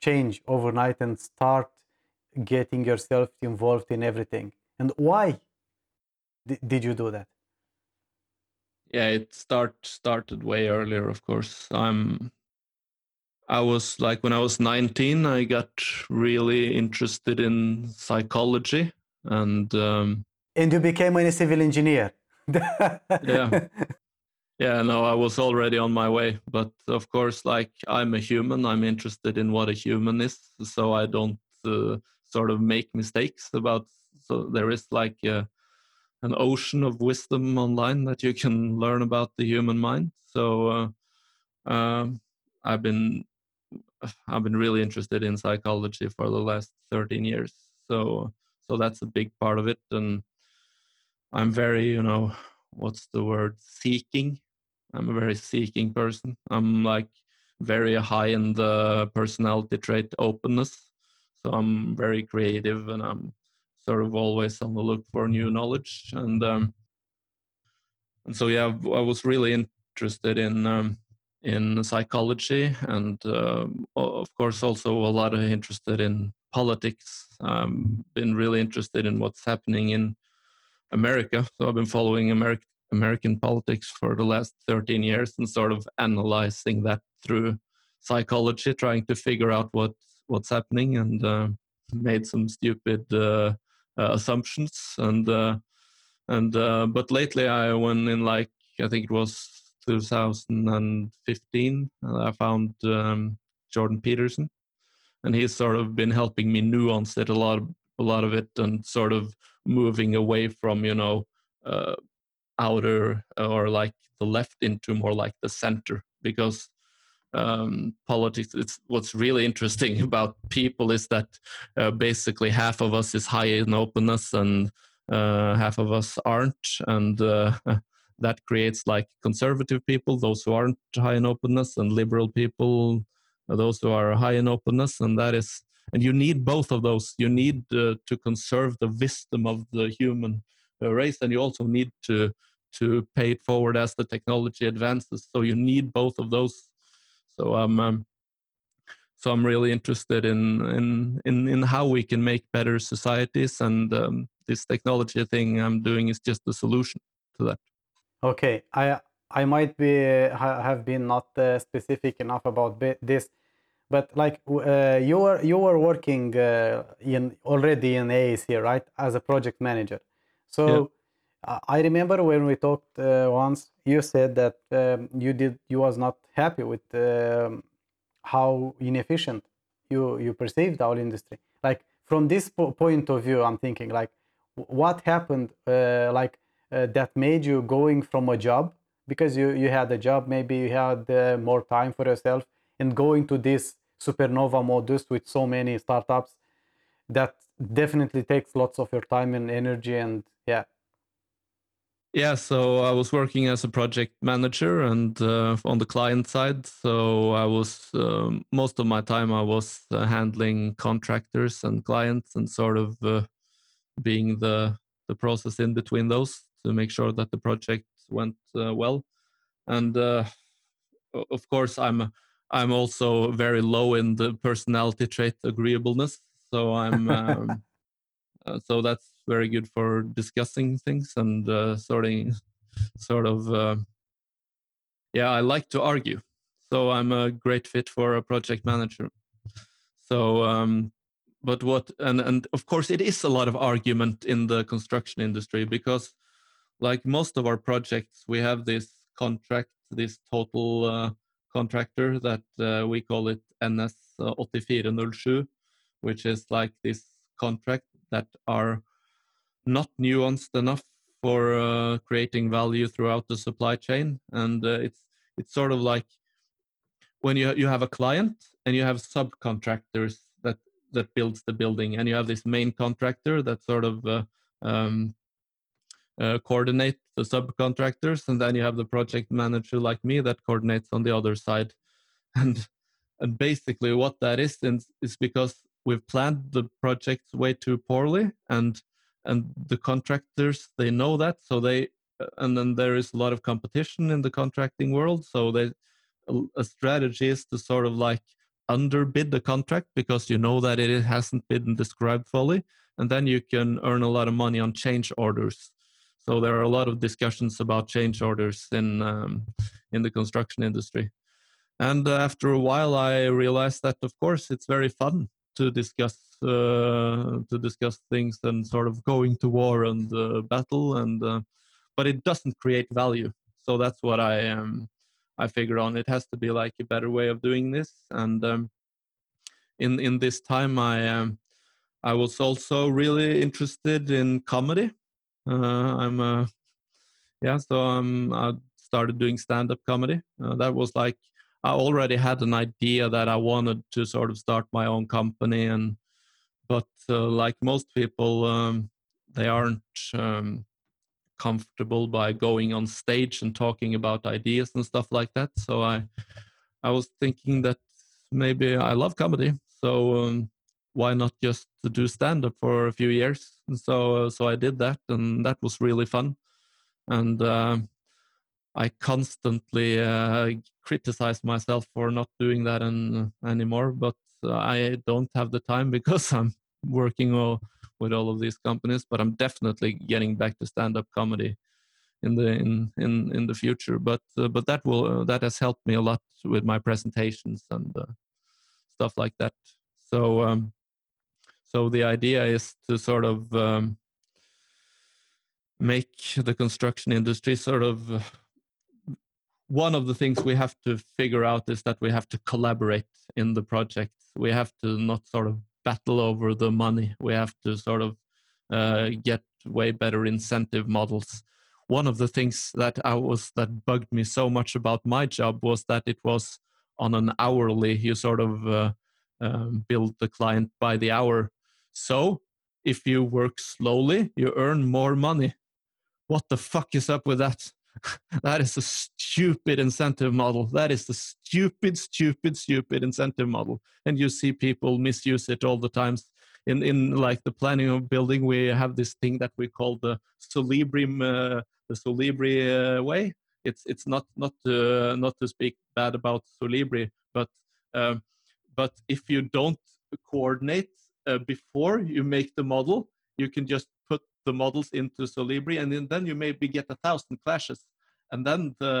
change overnight and start getting yourself involved in everything and why di- did you do that yeah it start started way earlier of course i'm i was like when i was 19 i got really interested in psychology and um and you became a civil engineer Yeah. yeah no i was already on my way but of course like i'm a human i'm interested in what a human is so i don't uh, sort of make mistakes about so there is like an ocean of wisdom online that you can learn about the human mind. So uh, um, i've been i've been really interested in psychology for the last 13 years. So so that's a big part of it. And i'm very you know what's the word? Seeking. I'm a very seeking person. I'm like very high in the personality trait openness. So i'm very creative and i'm sort of always on the look for new knowledge. And um and so yeah i was really interested in um in psychology and o- of course also a lot of interested in politics. Um been really interested in what's happening in america. So i've been following american american politics for the last 13 years and sort of analyzing that through psychology trying to figure out what what's happening and uh, made some stupid uh, uh, assumptions. And uh, and uh, but lately i went in like i think it was 2015 and i found um, jordan peterson. And he's sort of been helping me nuance it a lot a lot of it and sort of moving away from you know uh, outer or like the left into more like the center because um, politics it's what's really interesting about people is that uh, basically half of us is high in openness and uh, half of us aren't. And uh, that creates like conservative people those who aren't high in openness and liberal people those who are high in openness. And that is and you need both of those. You need uh, to conserve the wisdom of the human uh, race and you also need to to pay it forward as the technology advances. So you need both of those so i'm um, so i'm really interested in in in, in how we can make better societies and um, this technology thing i'm doing is just the solution to that okay i I might be have been not uh, specific enough about this, but like uh, you were you were working uh, in already in AEC, right, as a project manager. So yeah. I remember when we talked uh, once, you said that um, you did you was not happy with um, how inefficient you you perceived our industry. Like from this po point of view, I'm thinking like, what happened, uh, like uh, that made you going from a job because you you had a job, maybe you had uh, more time for yourself, and going to this supernova modus with so many startups that definitely takes lots of your time and energy and yeah yeah so i was working as a project manager and uh, on the client side so i was um, most of my time i was uh, handling contractors and clients and sort of uh, being the the process in between those to make sure that the project went uh, well and uh, of course i'm I'm also very low in the personality trait agreeableness. So I'm um, uh, so that's very good for discussing things and uh, sorting, sort of. Uh, yeah, I like to argue, so I'm a great fit for a project manager. So, um, but what and and of course it is a lot of argument in the construction industry because, like most of our projects, we have this contract, this total uh, contractor that uh, we call it NS 8407, which is like this contract that are not nuanced enough for uh, creating value throughout the supply chain, and uh, it's it's sort of like when you you have a client and you have subcontractors that that builds the building, and you have this main contractor that sort of uh, um, uh, coordinate the subcontractors, and then you have the project manager like me that coordinates on the other side. And and basically, what that is is because we've planned the projects way too poorly, and and the contractors they know that, so they uh, and then there is a lot of competition in the contracting world. So they a strategy is to sort of like underbid the contract because you know that it hasn't been described fully, and then you can earn a lot of money on change orders. So there are a lot of discussions about change orders in um, in the construction industry. And uh, after a while, I realized that, of course, it's very fun to discuss to discuss things and sort of going to war and uh, battle, and uh, but it doesn't create value. So that's what I um, I figure on. It has to be like a better way of doing this. And um, in in this time, I um, I was also really interested in comedy uh, I'm uh, yeah, so um, I started doing stand-up comedy. Uh, that was like I already had an idea that I wanted to sort of start my own company, and like most people, um, they aren't um, comfortable by going on stage and talking about ideas and stuff like that. So I I was thinking that maybe I love comedy, so um, why not just do stand up for a few years? And so uh, so I did that, and that was really fun. And uh, I constantly uh, criticize myself for not doing that an, anymore, but I don't have the time because I'm working all, with all of these companies. But I'm definitely getting back to stand up comedy in the in in in the future. But uh, but that will uh, that has helped me a lot with my presentations and uh, stuff like that. So um, so the idea is to sort of um, make the construction industry sort of one of the things we have to figure out is that we have to collaborate in the project. We have to not sort of battle over the money. We have to sort of uh, get way better incentive models. One of the things that I was that bugged me so much about my job was that it was on an hourly. You sort of uh, um, build the client by the hour, so if you work slowly, you earn more money. What the fuck is up with that? that is a stupid incentive model. That is the stupid, stupid, stupid incentive model. And you see people misuse it all the times. In, in like the planning of building, we have this thing that we call the Solibri, uh, the Solibri uh, way. It's it's not not to, not to speak bad about Solibri, but um, but if you don't coordinate uh, before you make the model, you can just the models into Solibri, and then you maybe get a thousand clashes. and then the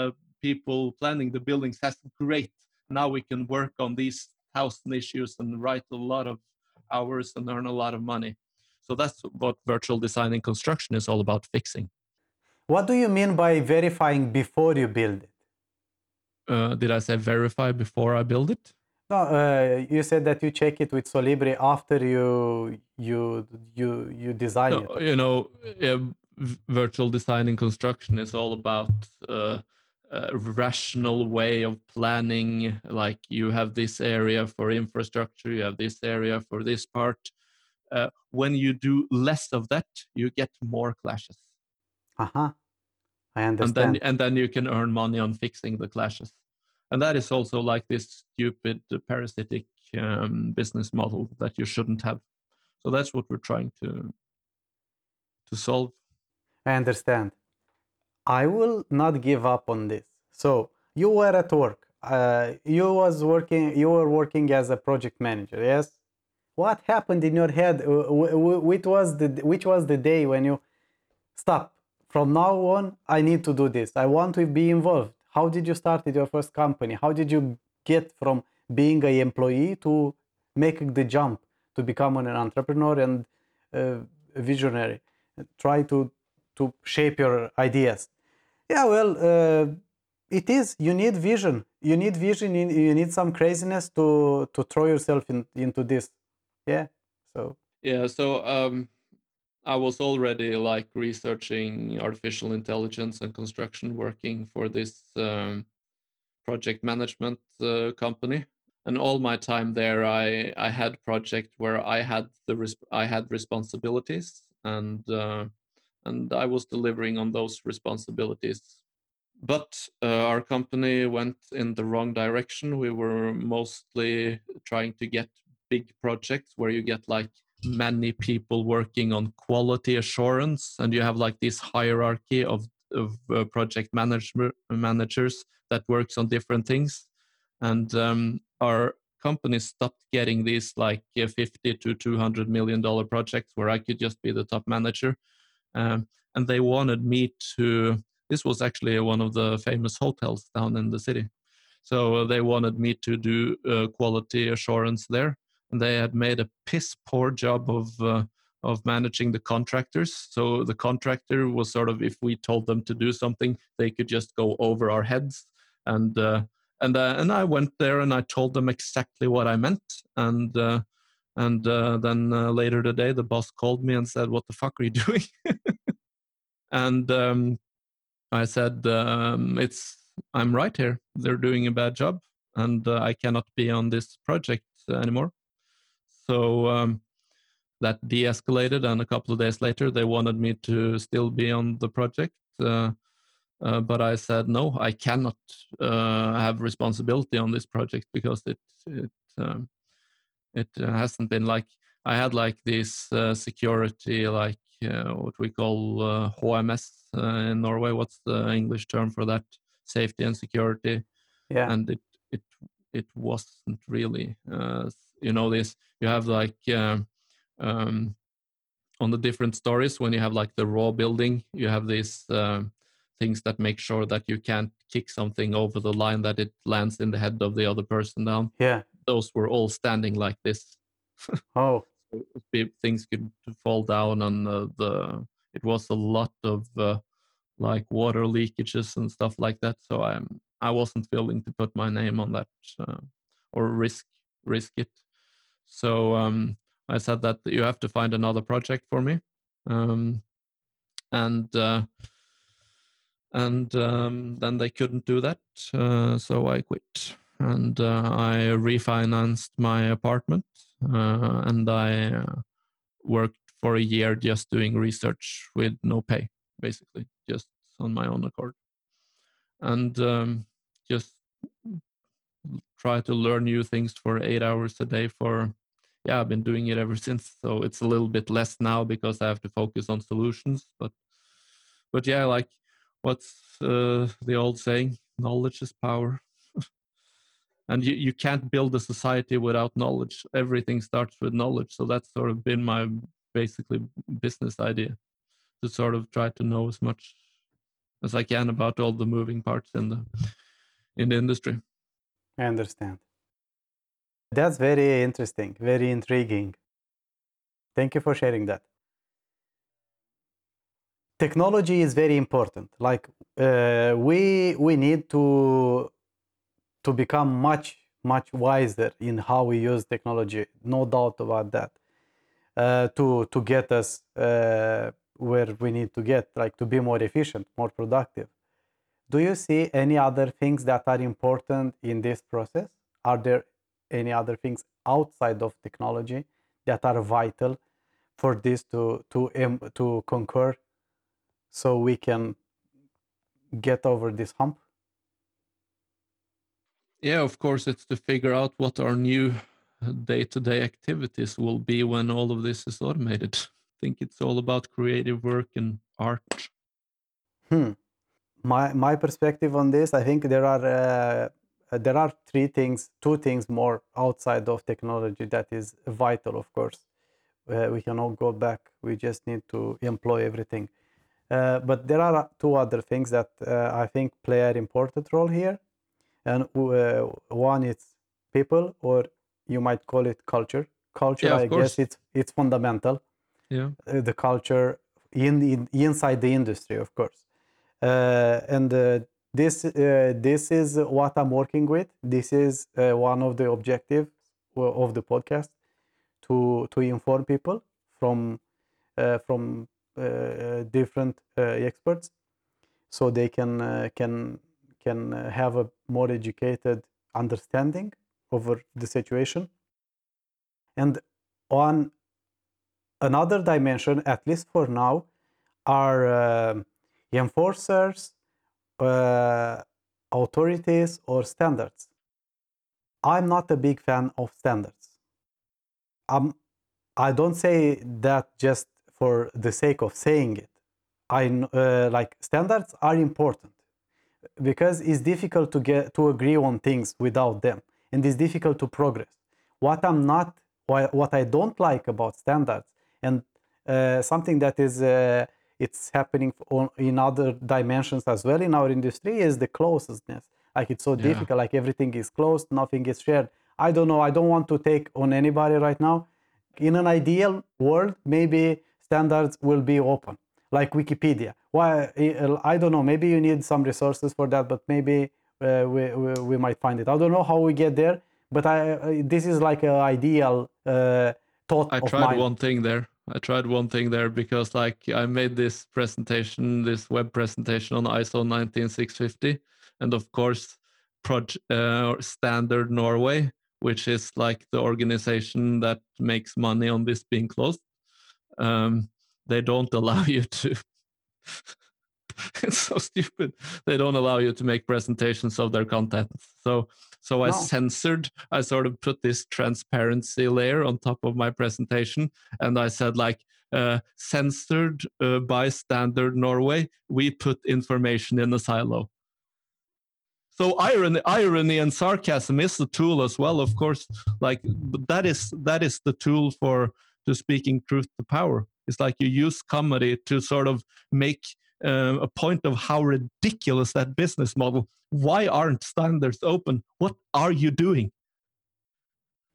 people planning the building says great now we can work on these thousand issues and write a lot of hours and earn a lot of money. So that's what virtual design and construction is all about fixing. What do you mean by verifying before you build it? Uh, did i say verify before i build it no uh, you said that you check it with solibri after you you you you design no, it. you know virtual design and construction is all about uh, a rational way of planning. Like you have this area for infrastructure you have this area for this part. Uh, when you do less of that you get more clashes. Uh-huh. I understand and then and then you can earn money on fixing the clashes and that is also like this stupid parasitic um, business model that you shouldn't have so that's what we're trying to to solve I understand. I will not give up on this. So you were at work. Uh, you was working. You were working as a project manager. Yes. What happened in your head? Which was the which was the day when you stop? From now on, I need to do this. I want to be involved. How did you start your first company? How did you get from being an employee to making the jump to become an entrepreneur and uh, visionary? Try to to shape your ideas yeah well uh, it is you need vision you need vision you need some craziness to to throw yourself in, into this yeah so yeah so um i was already like researching artificial intelligence and construction working for this um, project management uh, company and all my time there i i had project where i had the res- i had responsibilities and uh, and I was delivering on those responsibilities. But uh, our company went in the wrong direction. We were mostly trying to get big projects where you get like many people working on quality assurance, and you have like this hierarchy of of uh, project manager, managers that works on different things. And um, our company stopped getting these like 50 to 200 million dollar projects where I could just be the top manager um, and they wanted me to. This was actually one of the famous hotels down in the city. So uh, they wanted me to do uh, quality assurance there, and they had made a piss poor job of uh, of managing the contractors. So the contractor was sort of, if we told them to do something, they could just go over our heads. And uh, and uh, and I went there and I told them exactly what I meant. And uh, and uh, then uh, later today, the boss called me and said, "What the fuck are you doing?" and um, I said, um, "It's I'm right here. They're doing a bad job, and I cannot be on this project anymore." So um, that de-escalated, and a couple of days later, they wanted me to still be on the project. Uh, uh, but I said no, I cannot uh, have responsibility on this project because it it um, it hasn't been like I had like this uh, security, like uh, what we call uh, HMS uh, in Norway. What's the English term for that? Safety and security. Yeah. And it it it wasn't really. Uh, you know this. You have like um, um, on the different stories when you have like the raw building, you have these um, things that make sure that you can't kick something over the line that it lands in the head of the other person down. Yeah those were all standing like this. oh, things could fall down, and uh, the it was a lot of uh, like water leakages and stuff like that. So I'm I wasn't willing to put my name on that uh, or risk risk it. So um, I said that you have to find another project for me, um, and uh, and um, then they couldn't do that, uh, so I quit. And uh, I refinanced my apartment uh, and I uh, worked for a year just doing research with no pay, basically, just on my own accord, and um, just try to learn new things for eight hours a day for yeah i've been doing it ever since so it's a little bit less now because i have to focus on solutions but but yeah like what's uh, the old saying knowledge is power and you, you can't build a society without knowledge everything starts with knowledge so that's sort of been my basically business idea to sort of try to know as much as I can about all the moving parts in the in the industry. I understand. That's very interesting, very intriguing. Thank you for sharing that. Technology is very important. Like uh, we we need to to become much much wiser in how we use technology. No doubt about that. Uh, to to get us uh, where we need to get, like to be more efficient, more productive. Do you see any other things that are important in this process? Are there any other things outside of technology that are vital for this to to um, to concur so we can get over this hump? Yeah of course it's to figure out what our new day-to-day activities will be when all of this is automated. I think it's all about creative work and art. Hmm. my my perspective on this i think there are uh, uh, there are three things, two things more outside of technology that is vital, of course. Uh, we cannot go back. We just need to employ everything. Uh, but there are two other things that uh, I think play an important role here. And uh, one is people, or you might call it culture. Culture, yeah, I course. guess it's it's fundamental. Yeah. Uh, the culture in, in inside the industry, of course. and this uh, this is what i'm working with. This is uh, one of the objectives of the podcast to to inform people from uh, from uh, different uh, experts so they can uh, can can have a more educated understanding over the situation. And on another dimension at least for now are enforcers uh, authorities or standards. I'm not a big fan of standards. I'm, I don't say that just for the sake of saying it. I uh, like standards are important because it's difficult to get to agree on things without them, and it's difficult to progress. What I'm not, what I don't like about standards, and uh, something that is uh, it's happening on, in other dimensions as well in our industry is the closeness. Like it's so yeah. difficult like everything is closed nothing is shared. I don't know i don't want to take on anybody right now. In an ideal world maybe standards will be open like wikipedia. Why i don't know maybe you need some resources for that but maybe uh, we, we, we, might find it. I don't know how we get there but i uh, this is like an ideal uh, thought i tried one thing there I tried one thing there because like I made this presentation, this web presentation on ISO 19650, and of course, Proj- uh, Standard Norway, which is like the organization that makes money on this being closed. Um, they don't allow you to. it's so stupid. They don't allow you to make presentations of their content. So so I censored, I sort of put this transparency layer on top of my presentation. And I said, like, uh, censored uh, by Standard Norway, we put information in a silo. So irony, irony and sarcasm is the tool as well, of course. Like that is that is the tool for to speaking truth to power. It's like you use comedy to sort of make uh, a point of how ridiculous that business model. Why aren't standards open? What are you doing?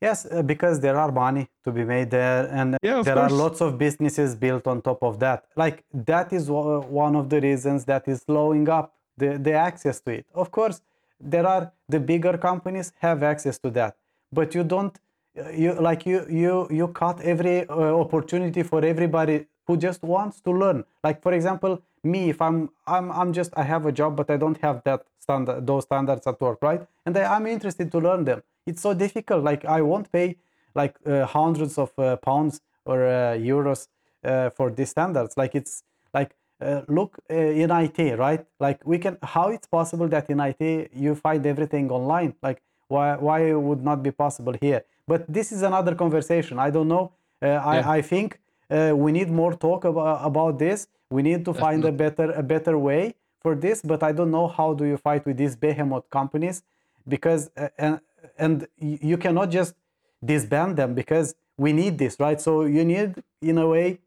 Yes, uh, because there are money to be made there, and yeah, there course. are lots of businesses built on top of that. Like that is one of the reasons that is slowing up the, the access to it. Of course, there are the bigger companies have access to that, but you don't. Uh, you like you you you cut every uh, opportunity for everybody who just wants to learn. Like for example, me if i'm i'm i'm just i have a job but i don't have that standard those standards at work right? And I, i'm interested to learn them. It's so difficult. Like i won't pay like uh, hundreds of uh, pounds or uh, euros uh, for these standards. Like it's like uh, look uh, in it right? Like we can how it's possible that in it you find everything online? Like why why would not be possible here? But this is another conversation. I don't know. I, yeah. I think we need more talk about, about this. We need to find a better a better way for this but i don't know how do you fight with these behemoth companies because uh, and and you cannot just disband them because we need this right? So you need in a way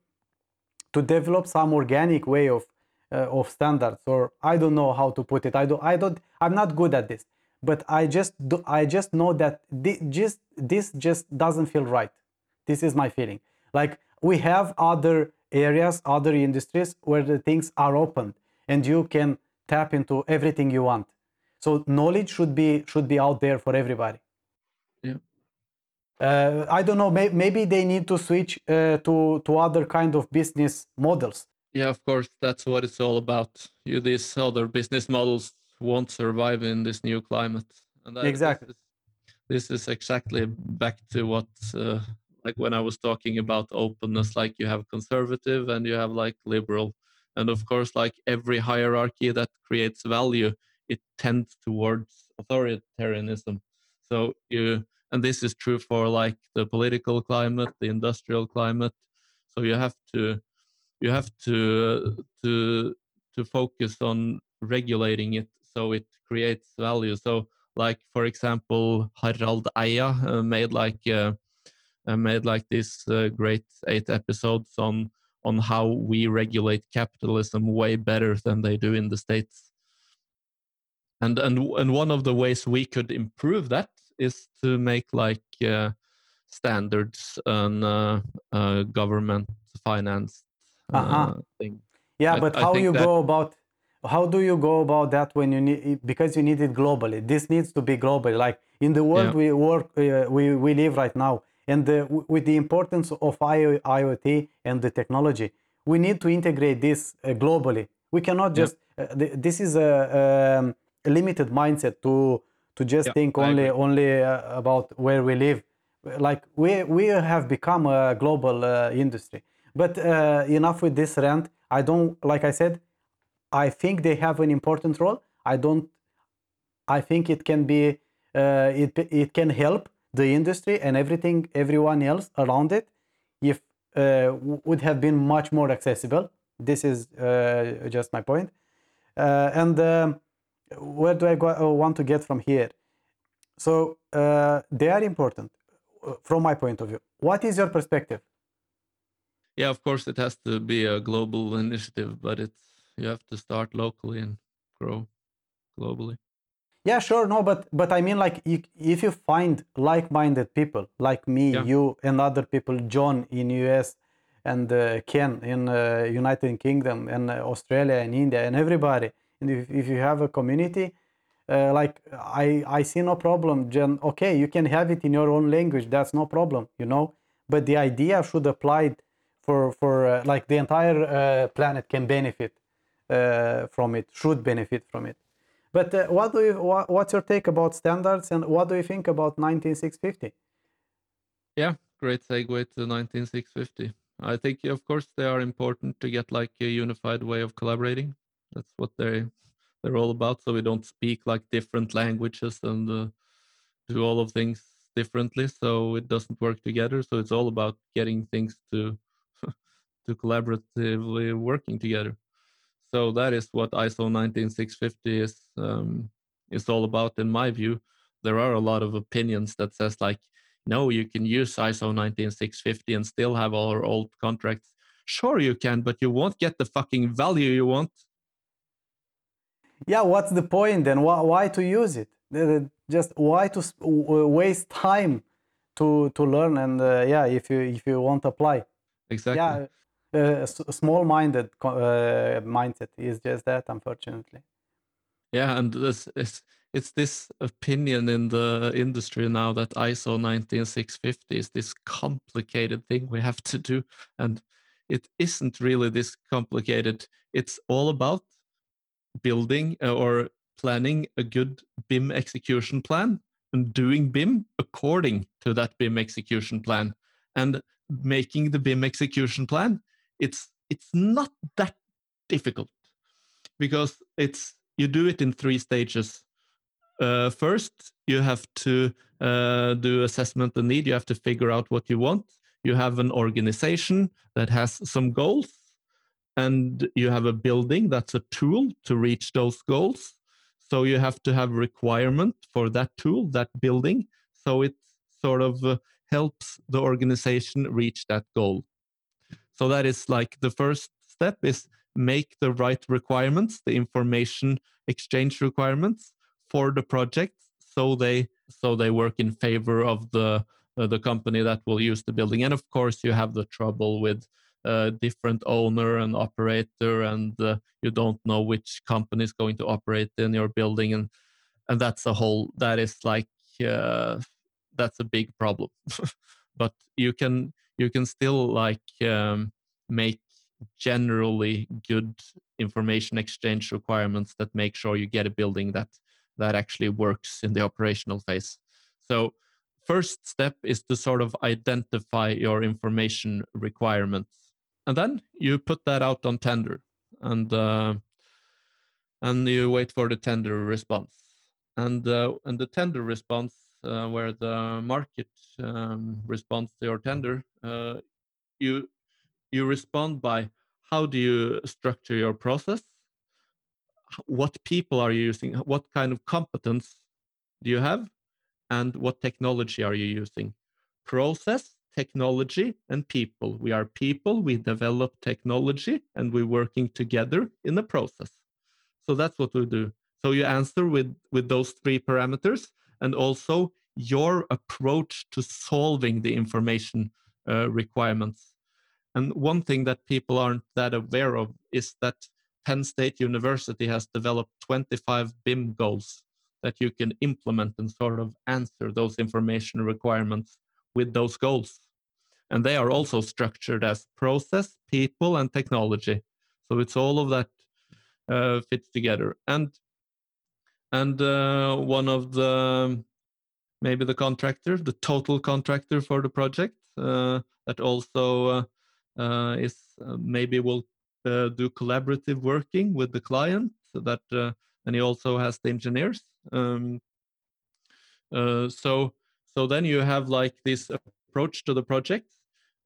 to develop some organic way of uh, of standards or i don't know how to put it. I don't i don't i'm not good at this but i just do, i just know that this just this just doesn't feel right. This is my feeling. Like we have other areas other industries where the things are open and you can tap into everything you want so knowledge should be should be out there for everybody yeah uh, I don't know. May, maybe they need to switch uh, to to other kind of business models. Yeah, of course, that's what it's all about. You, these other business models won't survive in this new climate, and that, exactly. This is, this is, exactly back to what, uh, like when I was talking about openness. Like you have conservative and you have like liberal, and of course, like every hierarchy that creates value, it tends towards authoritarianism. So you and this is true for like the political climate the industrial climate so you have to you have to to to focus on regulating it so it creates value so like for example harald eia uh, made like uh, uh, made like this uh, great eight episodes on on how we regulate capitalism way better than they do in the states and and and one of the ways we could improve that is to make like uh, standards and uh, uh, government finance uh-huh. thing. Yeah, I, but how you that... go about? How do you go about that when you need because you need it globally? This needs to be global. Like in the world yeah. we work, uh, we we live right now, and the, with the importance of IoT and the technology, we need to integrate this uh, globally. We cannot just. Uh, this is a, um, a limited mindset to to just yeah, think only only uh, about where we live. Like we we have become a global uh, industry. But uh, enough with this rant. I don't like i said i think they have an important role. I don't i think it can be uh, it it can help the industry and everything everyone else around it if uh, would have been much more accessible this is uh, just my point. point and um, where do I go, uh, want to get from here? So uh, they are important uh, from my point of view. What is your perspective? Yeah, of course, it has to be a global initiative, but it's you have to start locally and grow globally. Yeah, sure, no, but but I mean, like, if you find like-minded people like me, yeah. you, and other people, John in US, and uh, Ken in uh, United Kingdom, and uh, Australia, and India, and everybody, and if, if you have a community uh, like i i see no problem Jen, okay you can have it in your own language that's no problem you know? But the idea should apply for for uh, like the entire uh, planet can benefit uh, from it should benefit from it but uh, what do you what, what's your take about standards and what do you think about 19650 yeah great segue to 19650 i think of course they are important to get like a unified way of collaborating that's what they they're all about. So we don't speak like different languages and uh, do all of things differently. So it doesn't work together. So it's all about getting things to to collaboratively working together. So that is what ISO 19650 is um, is all about, in my view. There are a lot of opinions that says like, no, you can use ISO 19650 and still have all our old contracts. Sure, you can, but you won't get the fucking value you want. Yeah what's the point then? Why, why to use it? Just why to waste time to to learn and uh, yeah if you if you won't apply? Exactly. Yeah uh, small minded uh, mindset is just that unfortunately yeah and this is it's this opinion in the industry now that ISO 19650 is this complicated thing we have to do and it isn't really this complicated it's all about building uh, or planning a good BIM execution plan and doing BIM according to that BIM execution plan and making the BIM execution plan. It's it's not that difficult because it's you do it in three stages. Uh, first, you have to uh, do assessment and need. You have to figure out what you want. You have an organization that has some goals and you have a building that's a tool to reach those goals so you have to have requirement for that tool that building so it sort of uh, helps the organization reach that goal so that is like the first step is make the right requirements, the information exchange requirements for the project, so they so they work in favor of the uh, the company that will use the building. And of course, you have the trouble with uh, different owner and operator, and uh, you don't know which company is going to operate in your building, and and that's a whole that is like uh, that's a big problem. but you can you can still like um, make generally good information exchange requirements that make sure you get a building that that actually works in the operational phase. So first step is to sort of identify your information requirements and then you put that out on tender and uh, and you wait for the tender response and uh, and the tender response uh, where the market um, responds to your tender uh, you you respond by how do you structure your process? What people are you using? What kind of competence do you have? And what technology are you using? Process technology and people. We are people. We develop technology and we're working together in the process. So that's what we do. So you answer with with those three parameters and also your approach to solving the information uh, requirements and one thing that people aren't that aware of is that Penn State University has developed 25 BIM goals that you can implement and sort of answer those information requirements with those goals. And they are also structured as process, people, and technology. So it's all of that uh, fits together. And and uh, one of the maybe the contractor, the total contractor for the project, uh, that also uh, uh, is maybe will do collaborative working with the client so that and he also has the engineers. Um, so so then you have like this approach to the project.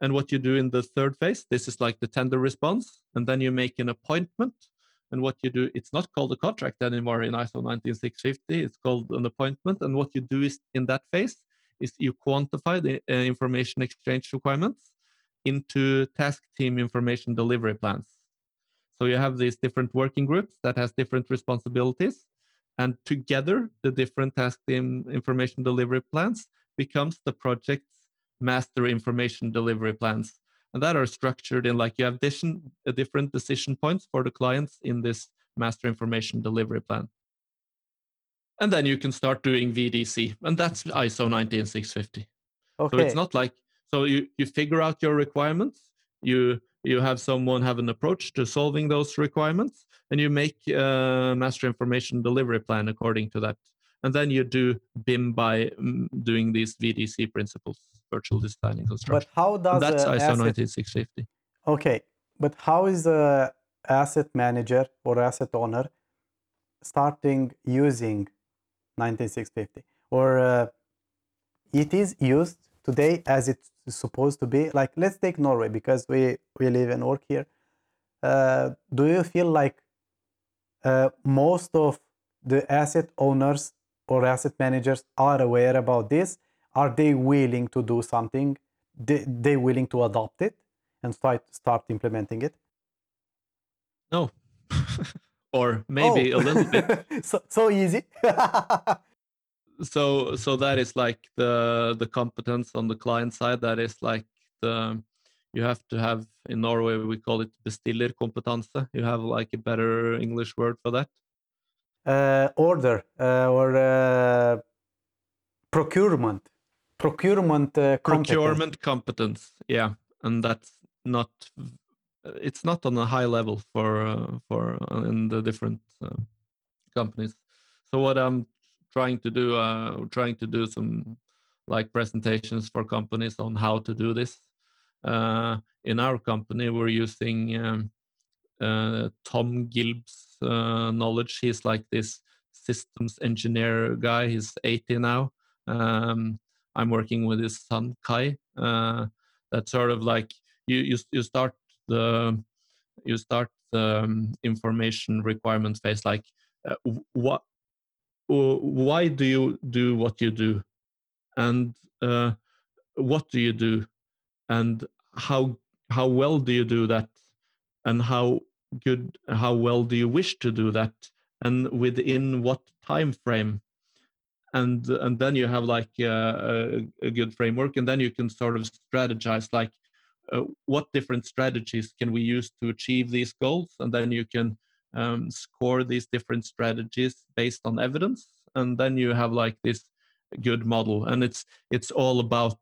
And what you do in the third phase this is like the tender response. And then you make an appointment and what you do it's not called a contract anymore in iso 19650 it's called an appointment and what you do is in that phase is you quantify the uh, information exchange requirements into task team information delivery plans. So you have these different working groups that has different responsibilities, and together the different task team information delivery plans becomes the project's master information delivery plans, and that are structured in like you have different, uh, different decision points for the clients in this master information delivery plan. And then you can start doing VDC, and that's ISO 19650. Okay. So it's not like so you, you figure out your requirements, you you have someone have an approach to solving those requirements, and you make a master information delivery plan according to that. And then you do BIM by mm, doing these VDC principles, virtual design and construction. But how does that's ISO asset... 19650. Okay, but how is the asset manager or asset owner starting using 19650 or uh, it is used today as it's supposed to be like let's take norway because we we live and work here uh, do you feel like uh, most of the asset owners or asset managers are aware about this are they willing to do something? They, they willing to adopt it and start start implementing it? No. Or maybe oh. a little bit. So, so easy. So so that is like the the competence on the client side. That is like the you have to have in norway we call it bestiller kompetanse. you have like a better english word for that? Uh, order uh, or uh, procurement procurement uh, competence. procurement competence yeah and that's not it's not on a high level for uh, for uh, in the different companies so what i'm trying to do uh, trying to do some like presentations for companies on how to do this. Uh, in our company, we're using um, uh, Tom Gilb's uh, knowledge. He's like this systems engineer guy. He's 80 now. Um, I'm working with his son Kai. Uh, that's sort of like you you you start the you start the um, information requirement phase like uh, what why do you do what you do? And uh, what do you do? And how how well do you do that? And how good how well do you wish to do that? And within what time frame and and then you have like a, a, good framework and then you can sort of strategize like uh, what different strategies can we use to achieve these goals? And then you can um, score these different strategies based on evidence and then you have like this good model. And it's it's all about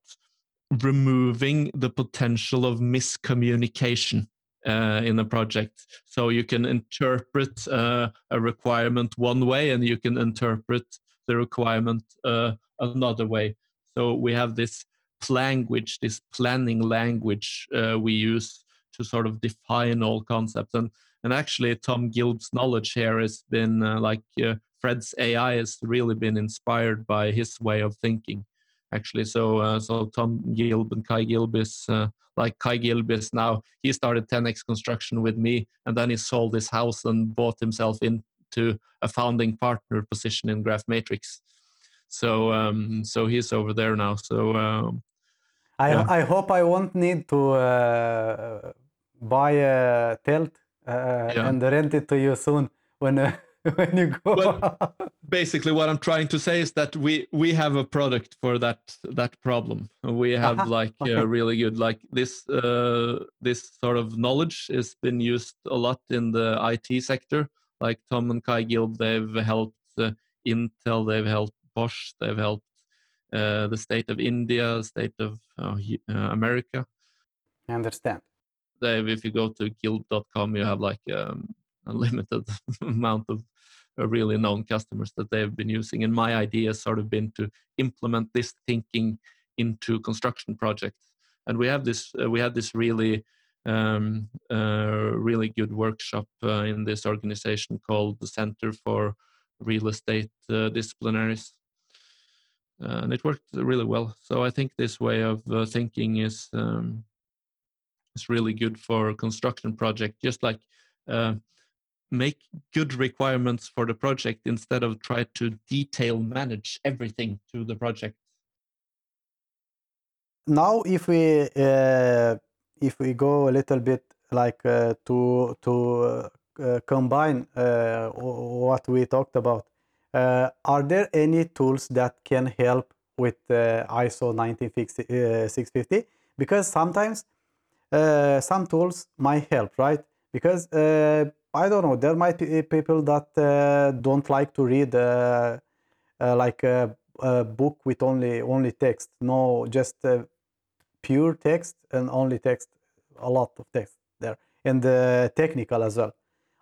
removing the potential of miscommunication uh, in a project. So you can interpret uh, a requirement one way and you can interpret the requirement uh, another way. So we have this language this planning language uh, we use to sort of define all concepts. And and actually tom gilb's knowledge here has been uh, like uh, fred's ai has really been inspired by his way of thinking actually. So uh, so tom gilb and kai gilb is uh, like kai gilb is now he started 10x construction with me and then he sold his house and bought himself into a founding partner position in Graphmetrix so um so he's over there now so um, I, yeah. I hope I won't need to uh, buy a tilt uh, yeah. and rent it to you soon when uh, when you go. Well, basically, what I'm trying to say is that we we have a product for that that problem. We have uh-huh. like really good like this uh, this sort of knowledge has been used a lot in the IT sector. Like Tom and Kai Gilb, they've helped uh, Intel, they've helped Bosch, they've helped uh, the state of India, state of uh, uh, America. I understand. They, if you go to gilb.com, you have like um, a limited amount of really known customers that they've been using. And my idea has sort of been to implement this thinking into construction projects. And we have this, uh, we had this really, um, uh, really good workshop uh, in this organization called the Center for Real Estate Disciplinaries uh, and it worked really well. So I think this way of uh, thinking is um, is really good for construction project. Just like uh, make good requirements for the project instead of try to detail manage everything to the project. Now, if we uh, if we go a little bit like uh, to to uh, combine what we talked about uh, are there any tools that can help with uh, ISO 19650? Because sometimes uh, some tools might help, right? Because uh, I don't know, there might be people that uh, don't like to read uh, like a, a, book with only only text, no, just pure text and only text, a lot of text there, and the technical as well.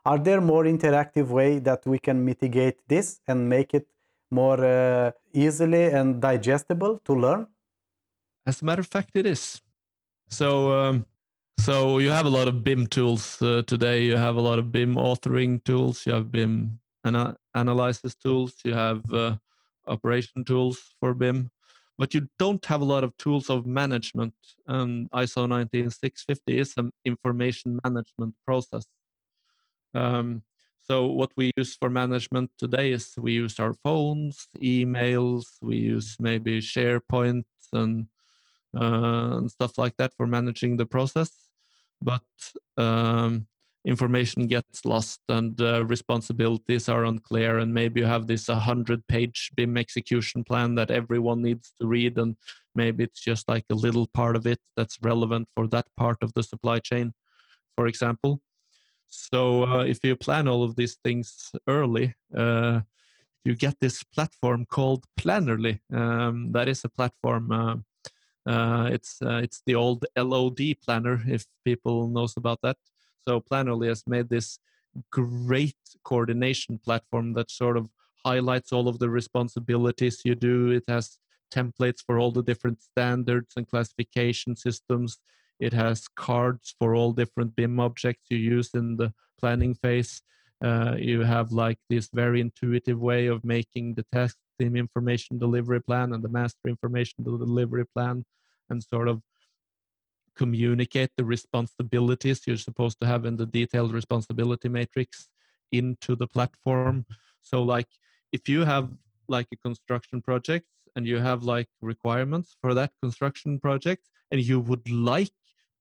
Are there more interactive way that we can mitigate this and make it more uh, easily and digestible to learn? As a matter of fact it is. So um, so you have a lot of bim tools uh, today. You have a lot of bim authoring tools. You have bim ana- analysis tools. You have uh, operation tools for bim but you don't have a lot of tools of management and iso 19650 is an information management process um, so what we use for management today is we use our phones, emails, we use maybe SharePoint and, uh, and stuff like that for managing the process. But um, information gets lost and uh, responsibilities are unclear, and maybe you have this 100-page BIM execution plan that everyone needs to read, and maybe it's just like a little part of it that's relevant for that part of the supply chain, for example. So uh, if you plan all of these things early, uh, you get this platform called Plannerly. Um, that is a platform. Uh, uh it's uh, it's the old LOD planner, if people knows about that. So Plannerly has made this great coordination platform that sort of highlights all of the responsibilities you do. It has templates for all the different standards and classification systems. It has cards for all different BIM objects you use in the planning phase. Uh, you have like this very intuitive way of making the task team information delivery plan and the master information delivery plan and sort of communicate the responsibilities you're supposed to have in the detailed responsibility matrix into the platform so like if you have like a construction project and you have like requirements for that construction project and you would like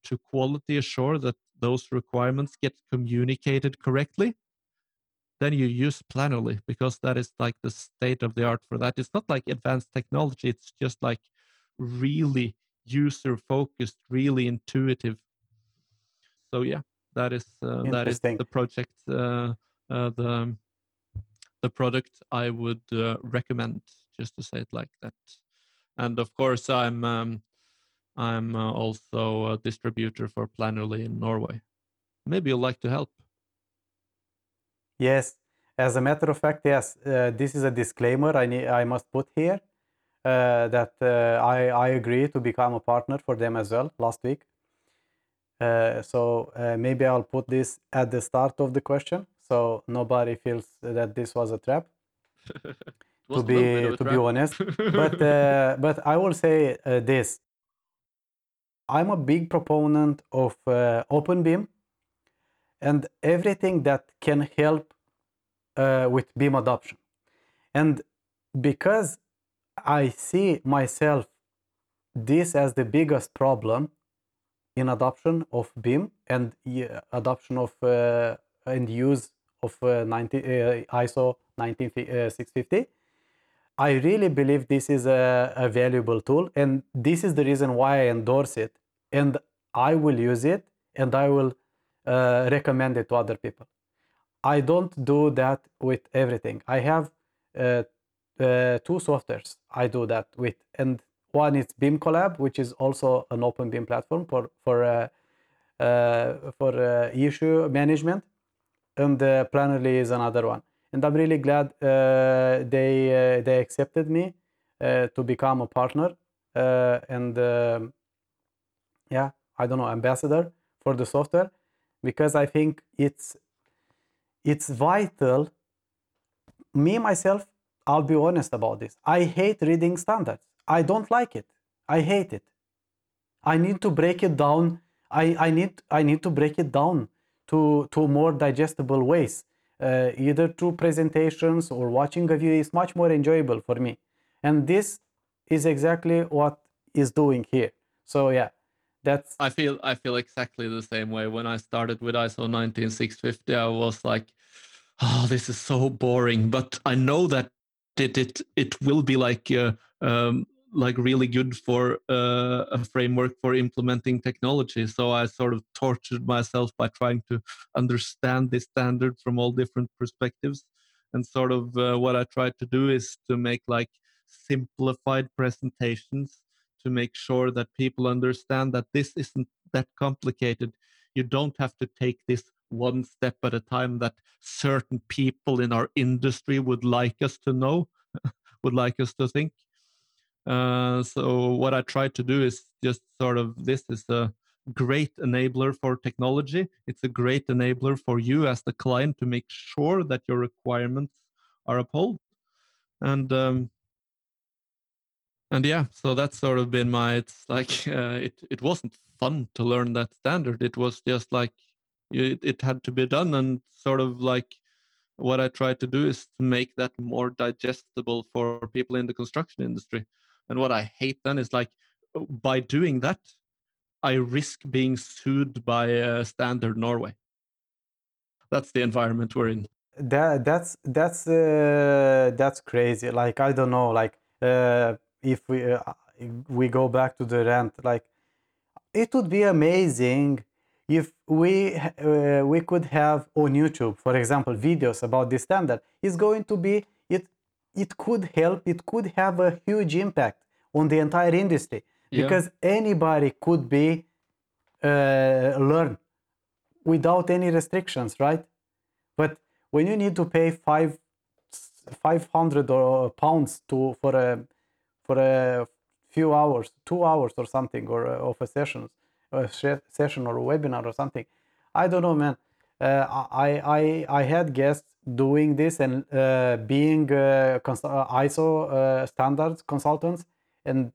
to quality assure that those requirements get communicated correctly, then you use Plannerly because that is like the state of the art for that. It's not like advanced technology, it's just like really user focused, really intuitive. So yeah, that is uh, that is the project, uh, uh, the the product I would uh, recommend. Just to say it like that. And of course, I'm um, I'm uh, also a distributor for Plannerly in Norway. Maybe you'd like to help. Yes, as a matter of fact, yes. Uh, this is a disclaimer I need, I must put here uh, that uh, I I agree to become a partner for them as well last week. Uh, so uh, maybe I'll put this at the start of the question, so nobody feels that this was a trap. to be to trap. be honest, but uh, but I will say this: I'm a big proponent of OpenBIM and everything that can help uh, with BIM adoption. And because I see myself this as the biggest problem in adoption of BIM and uh, adoption of uh, and use of uh, 90, uh, ISO 19650, I really believe this is a, a valuable tool, and this is the reason why I endorse it, and I will use it, and I will uh, recommend it to other people. I don't do that with everything. I have uh, uh, two softwares I do that with, and one is BIM Collab, which is also an open BIM platform for for uh, uh, for uh, issue management, and uh, Plannerly is another one. And I'm really glad they they accepted me to become a partner, and um, yeah, I don't know, ambassador for the software because I think it's it's vital. Me myself, I'll be honest about this. I hate reading standards. I don't like it. I hate it. I need to break it down. I, I need I need to break it down to to more digestible ways. Uh, either through presentations or watching a video is much more enjoyable for me. And this is exactly what is doing here. So yeah, that's I feel I feel exactly the same way. When I started with ISO 19650, I was like, "Oh, this is so boring." But I know that it it it will be like uh, um, like really good for uh, a framework for implementing technology. So I sort of tortured myself by trying to understand this standard from all different perspectives. And sort of uh, what I tried to do is to make like simplified presentations to make sure that people understand that this isn't that complicated. You don't have to take this one step at a time that certain people in our industry would like us to know, would like us to think. Uh, so what I try to do is just sort of this is a great enabler for technology. It's a great enabler for you as the client to make sure that your requirements are upheld. And um, and yeah so that's sort of been my it's like uh, it it wasn't fun to learn that standard it was just like it, it had to be done. And sort of like what i try to do is to make that more digestible for people in the construction industry. And what i hate then is like by doing that i risk being sued by uh, standard norway. That's the environment we're in. That that's that's uh, that's crazy. Like i don't know like uh, if we uh, we go back to the rent like it would be amazing if we uh, we could have on youtube for example videos about this standard it's going to be it it could help it could have a huge impact on the entire industry yeah. because anybody could be uh, learn without any restrictions right but when you need to pay five 500 uh, pounds to for a for a few hours, two hours or something, or uh, of a session, a session or a webinar or something. I don't know, man. Uh, I, I I had guests doing this and uh, being uh, uh ISO uh, standards consultants, and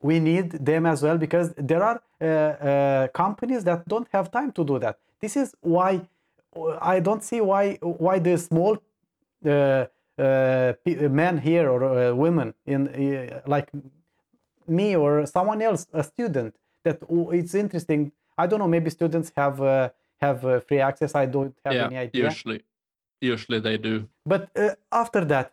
we need them as well because there are companies that don't have time to do that. This is why I don't see why why the small uh, men here or uh, women in uh, like me or someone else, a student, that it's interesting. I don't know, maybe students have have uh, free access. I don't have yeah, any idea. usually, usually they do. But uh, after that,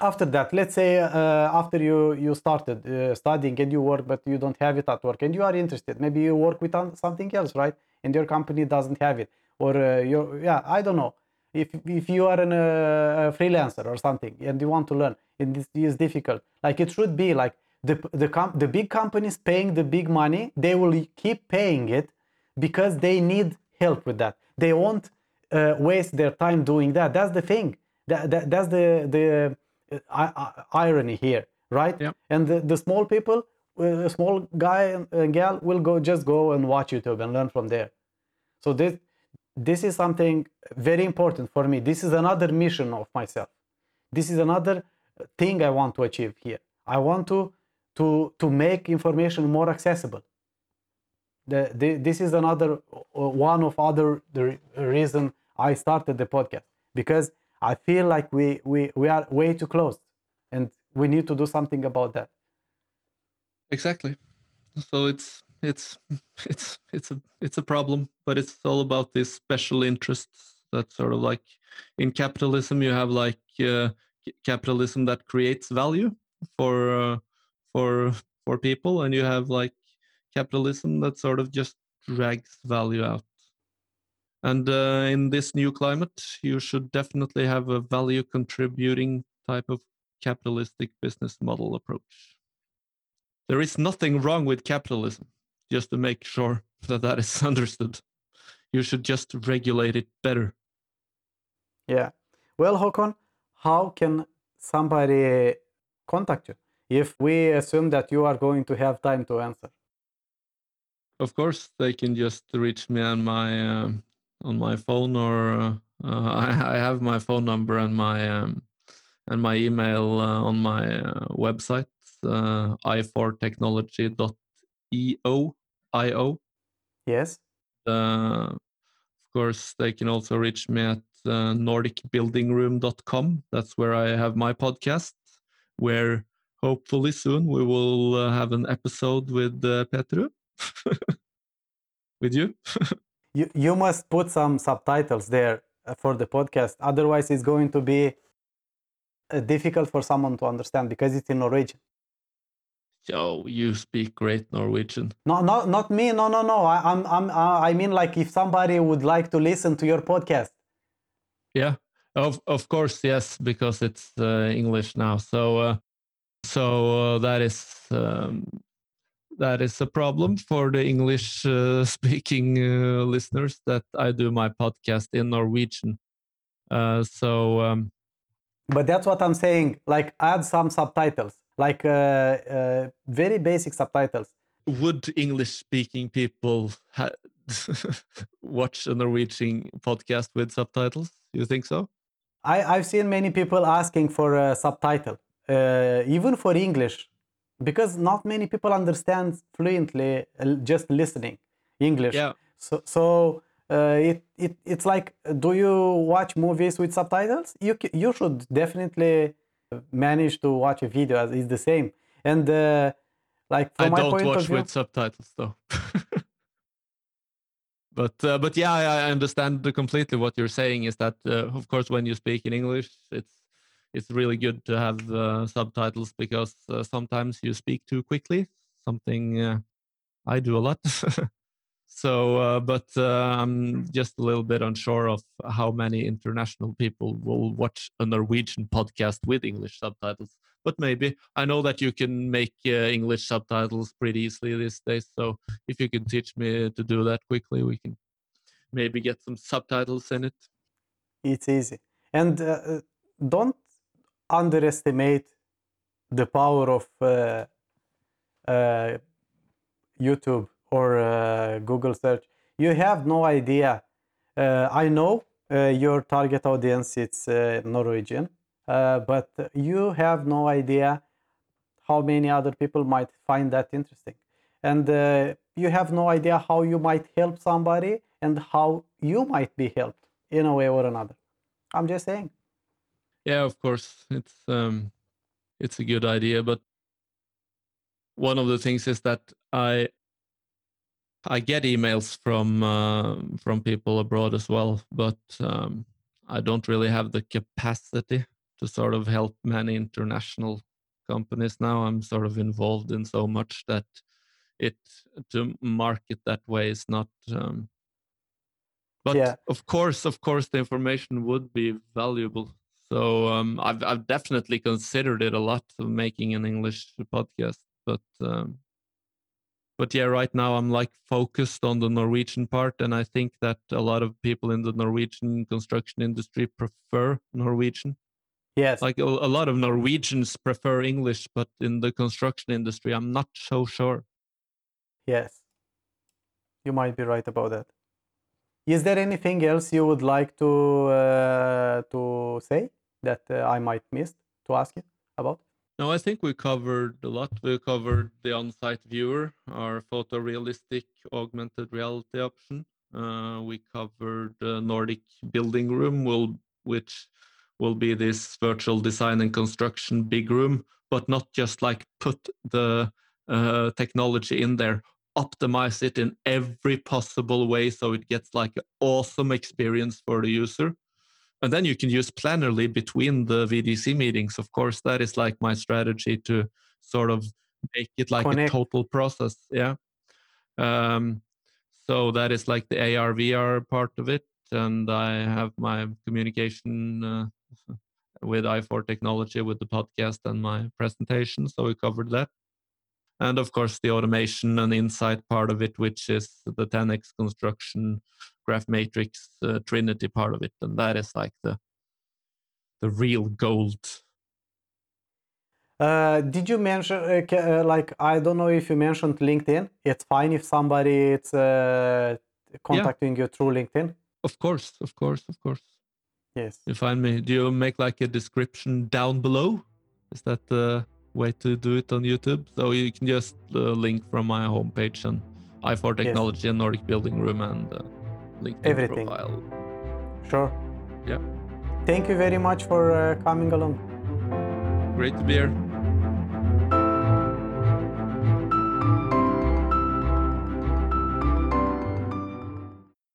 after that, let's say uh, after you you started uh, studying and you work, but you don't have it at work, and you are interested. Maybe you work with something else, right? And your company doesn't have it, or uh, you yeah, I don't know. If if you are an, uh, a freelancer or something and you want to learn, and this is difficult. Like it should be like the the com- the big companies paying the big money, they will keep paying it because they need help with that. They won't uh, waste their time doing that. That's the thing. That, that that's the the uh, I- I- irony here, right? Yeah. And the, the small people, uh, small guy and gal will go just go and watch YouTube and learn from there. So this this is something very important for me. This is another mission of myself. This is another thing I want to achieve here. I want to to to make information more accessible. The, the, this is another uh, one of other the reason I started the podcast because I feel like we we we are way too close and we need to do something about that. Exactly. So it's it's it's it's a it's a problem, but it's all about these special interests that sort of like in capitalism you have like uh, capitalism that creates value for uh, for for people, and you have like capitalism that sort of just drags value out. And uh, in this new climate, you should definitely have a value contributing type of capitalistic business model approach there is nothing wrong with capitalism just to make sure that that is understood you should just regulate it better Yeah. Well, Håkon, how can somebody contact you if we assume that you are going to have time to answer? of course they can just reach me on my um, on my phone or uh, uh, I, I have my phone number and my um, and my email uh, on my uh, website uh, i4technology.eo io Yes. Uh, of course, they can also reach me at uh, nordicbuildingroom.com. That's where I have my podcast, where hopefully soon we will uh, have an episode with uh, Petru. with you. You, you must put some subtitles there uh, for the podcast. Otherwise, it's going to be uh, difficult for someone to understand because it's in Norwegian. Yo, you speak great Norwegian. No, no, not me. No, no, no. I, I'm, I'm, uh, I mean, like if somebody would like to listen to your podcast. Yeah, of of course, yes, because it's uh, English now. So uh, so uh, that is um, that is a problem for the English uh, speaking uh, listeners that I do my podcast in Norwegian. Uh, so um, But that's what I'm saying. Like, add some subtitles, like uh, uh, very basic subtitles. would English speaking people watch a Norwegian podcast with subtitles? You think so? I, I've seen many people asking for a subtitle, uh, even for English, because not many people understand fluently uh, just listening English. Yeah. So, so uh, it, it it's like, do you watch movies with subtitles? You you should definitely manage to watch a video as it's the same. And uh, like from I my don't point of watch view, with subtitles though. but uh, but yeah, I, I understand completely what you're saying. Is that uh, of course when you speak in English, it's it's really good to have uh, subtitles because uh, sometimes you speak too quickly. Something uh, I do a lot. so, uh, but I'm just a little bit unsure of how many international people will watch a Norwegian podcast with English subtitles but maybe I know that you can make uh, English subtitles pretty easily these days. So if you can teach me to do that quickly, we can maybe get some subtitles in it. it's easy. And uh, don't underestimate the power of uh, uh, YouTube or uh, Google search. You have no idea. Uh, I know uh, your target audience it's uh, Norwegian, uh, but you have no idea how many other people might find that interesting, and uh, you have no idea how you might help somebody and how you might be helped in a way or another. I'm just saying. Yeah, of course, it's um, it's a good idea, but one of the things is that I I get emails from uh, from people abroad as well, but um, I don't really have the capacity to sort of help many international companies now. I'm sort of involved in so much that it to market that way is not. Um, but Yeah. of course, of course, the information would be valuable. So um, I've I've definitely considered it a lot of making an English podcast, but um, but yeah, right now I'm like focused on the Norwegian part, and I think that a lot of people in the Norwegian construction industry prefer Norwegian. Yes. Like a, a lot of Norwegians prefer English, but in the construction industry, I'm not so sure. Yes. You might be right about that. Is there anything else you would like to uh, to say that uh, I might miss to ask you about? No, I think we covered a lot. We covered the on-site viewer, our photorealistic augmented reality option. Uh, we covered the Nordic building room, will which will be this virtual design and construction big room, but not just like put the uh, technology in there, optimize it in every possible way so it gets like an awesome experience for the user and then you can use Plannerly between the VDC meetings. Of course, that is like my strategy to sort of make it like Connect. a total process. Yeah. Um, so that is like the AR VR part of it, and I have my communication uh, with i4 technology with the podcast and my presentation. So we covered that. And of course, the automation and insight part of it, which is the 10x construction Graphmetrix uh, trinity part of it and that is like the the real gold Uh, did you mention uh, uh, like I don't know if you mentioned LinkedIn? It's fine if somebody is uh, contacting you through LinkedIn. of course of course of course Yes. you find me do you make like a description down below is that the way to do it on youtube so you can just uh, link from my homepage and i4 technology and nordic building room and uh, linkedin Everything. profile Sure. Yeah. Thank you very much for uh, coming along. great to be here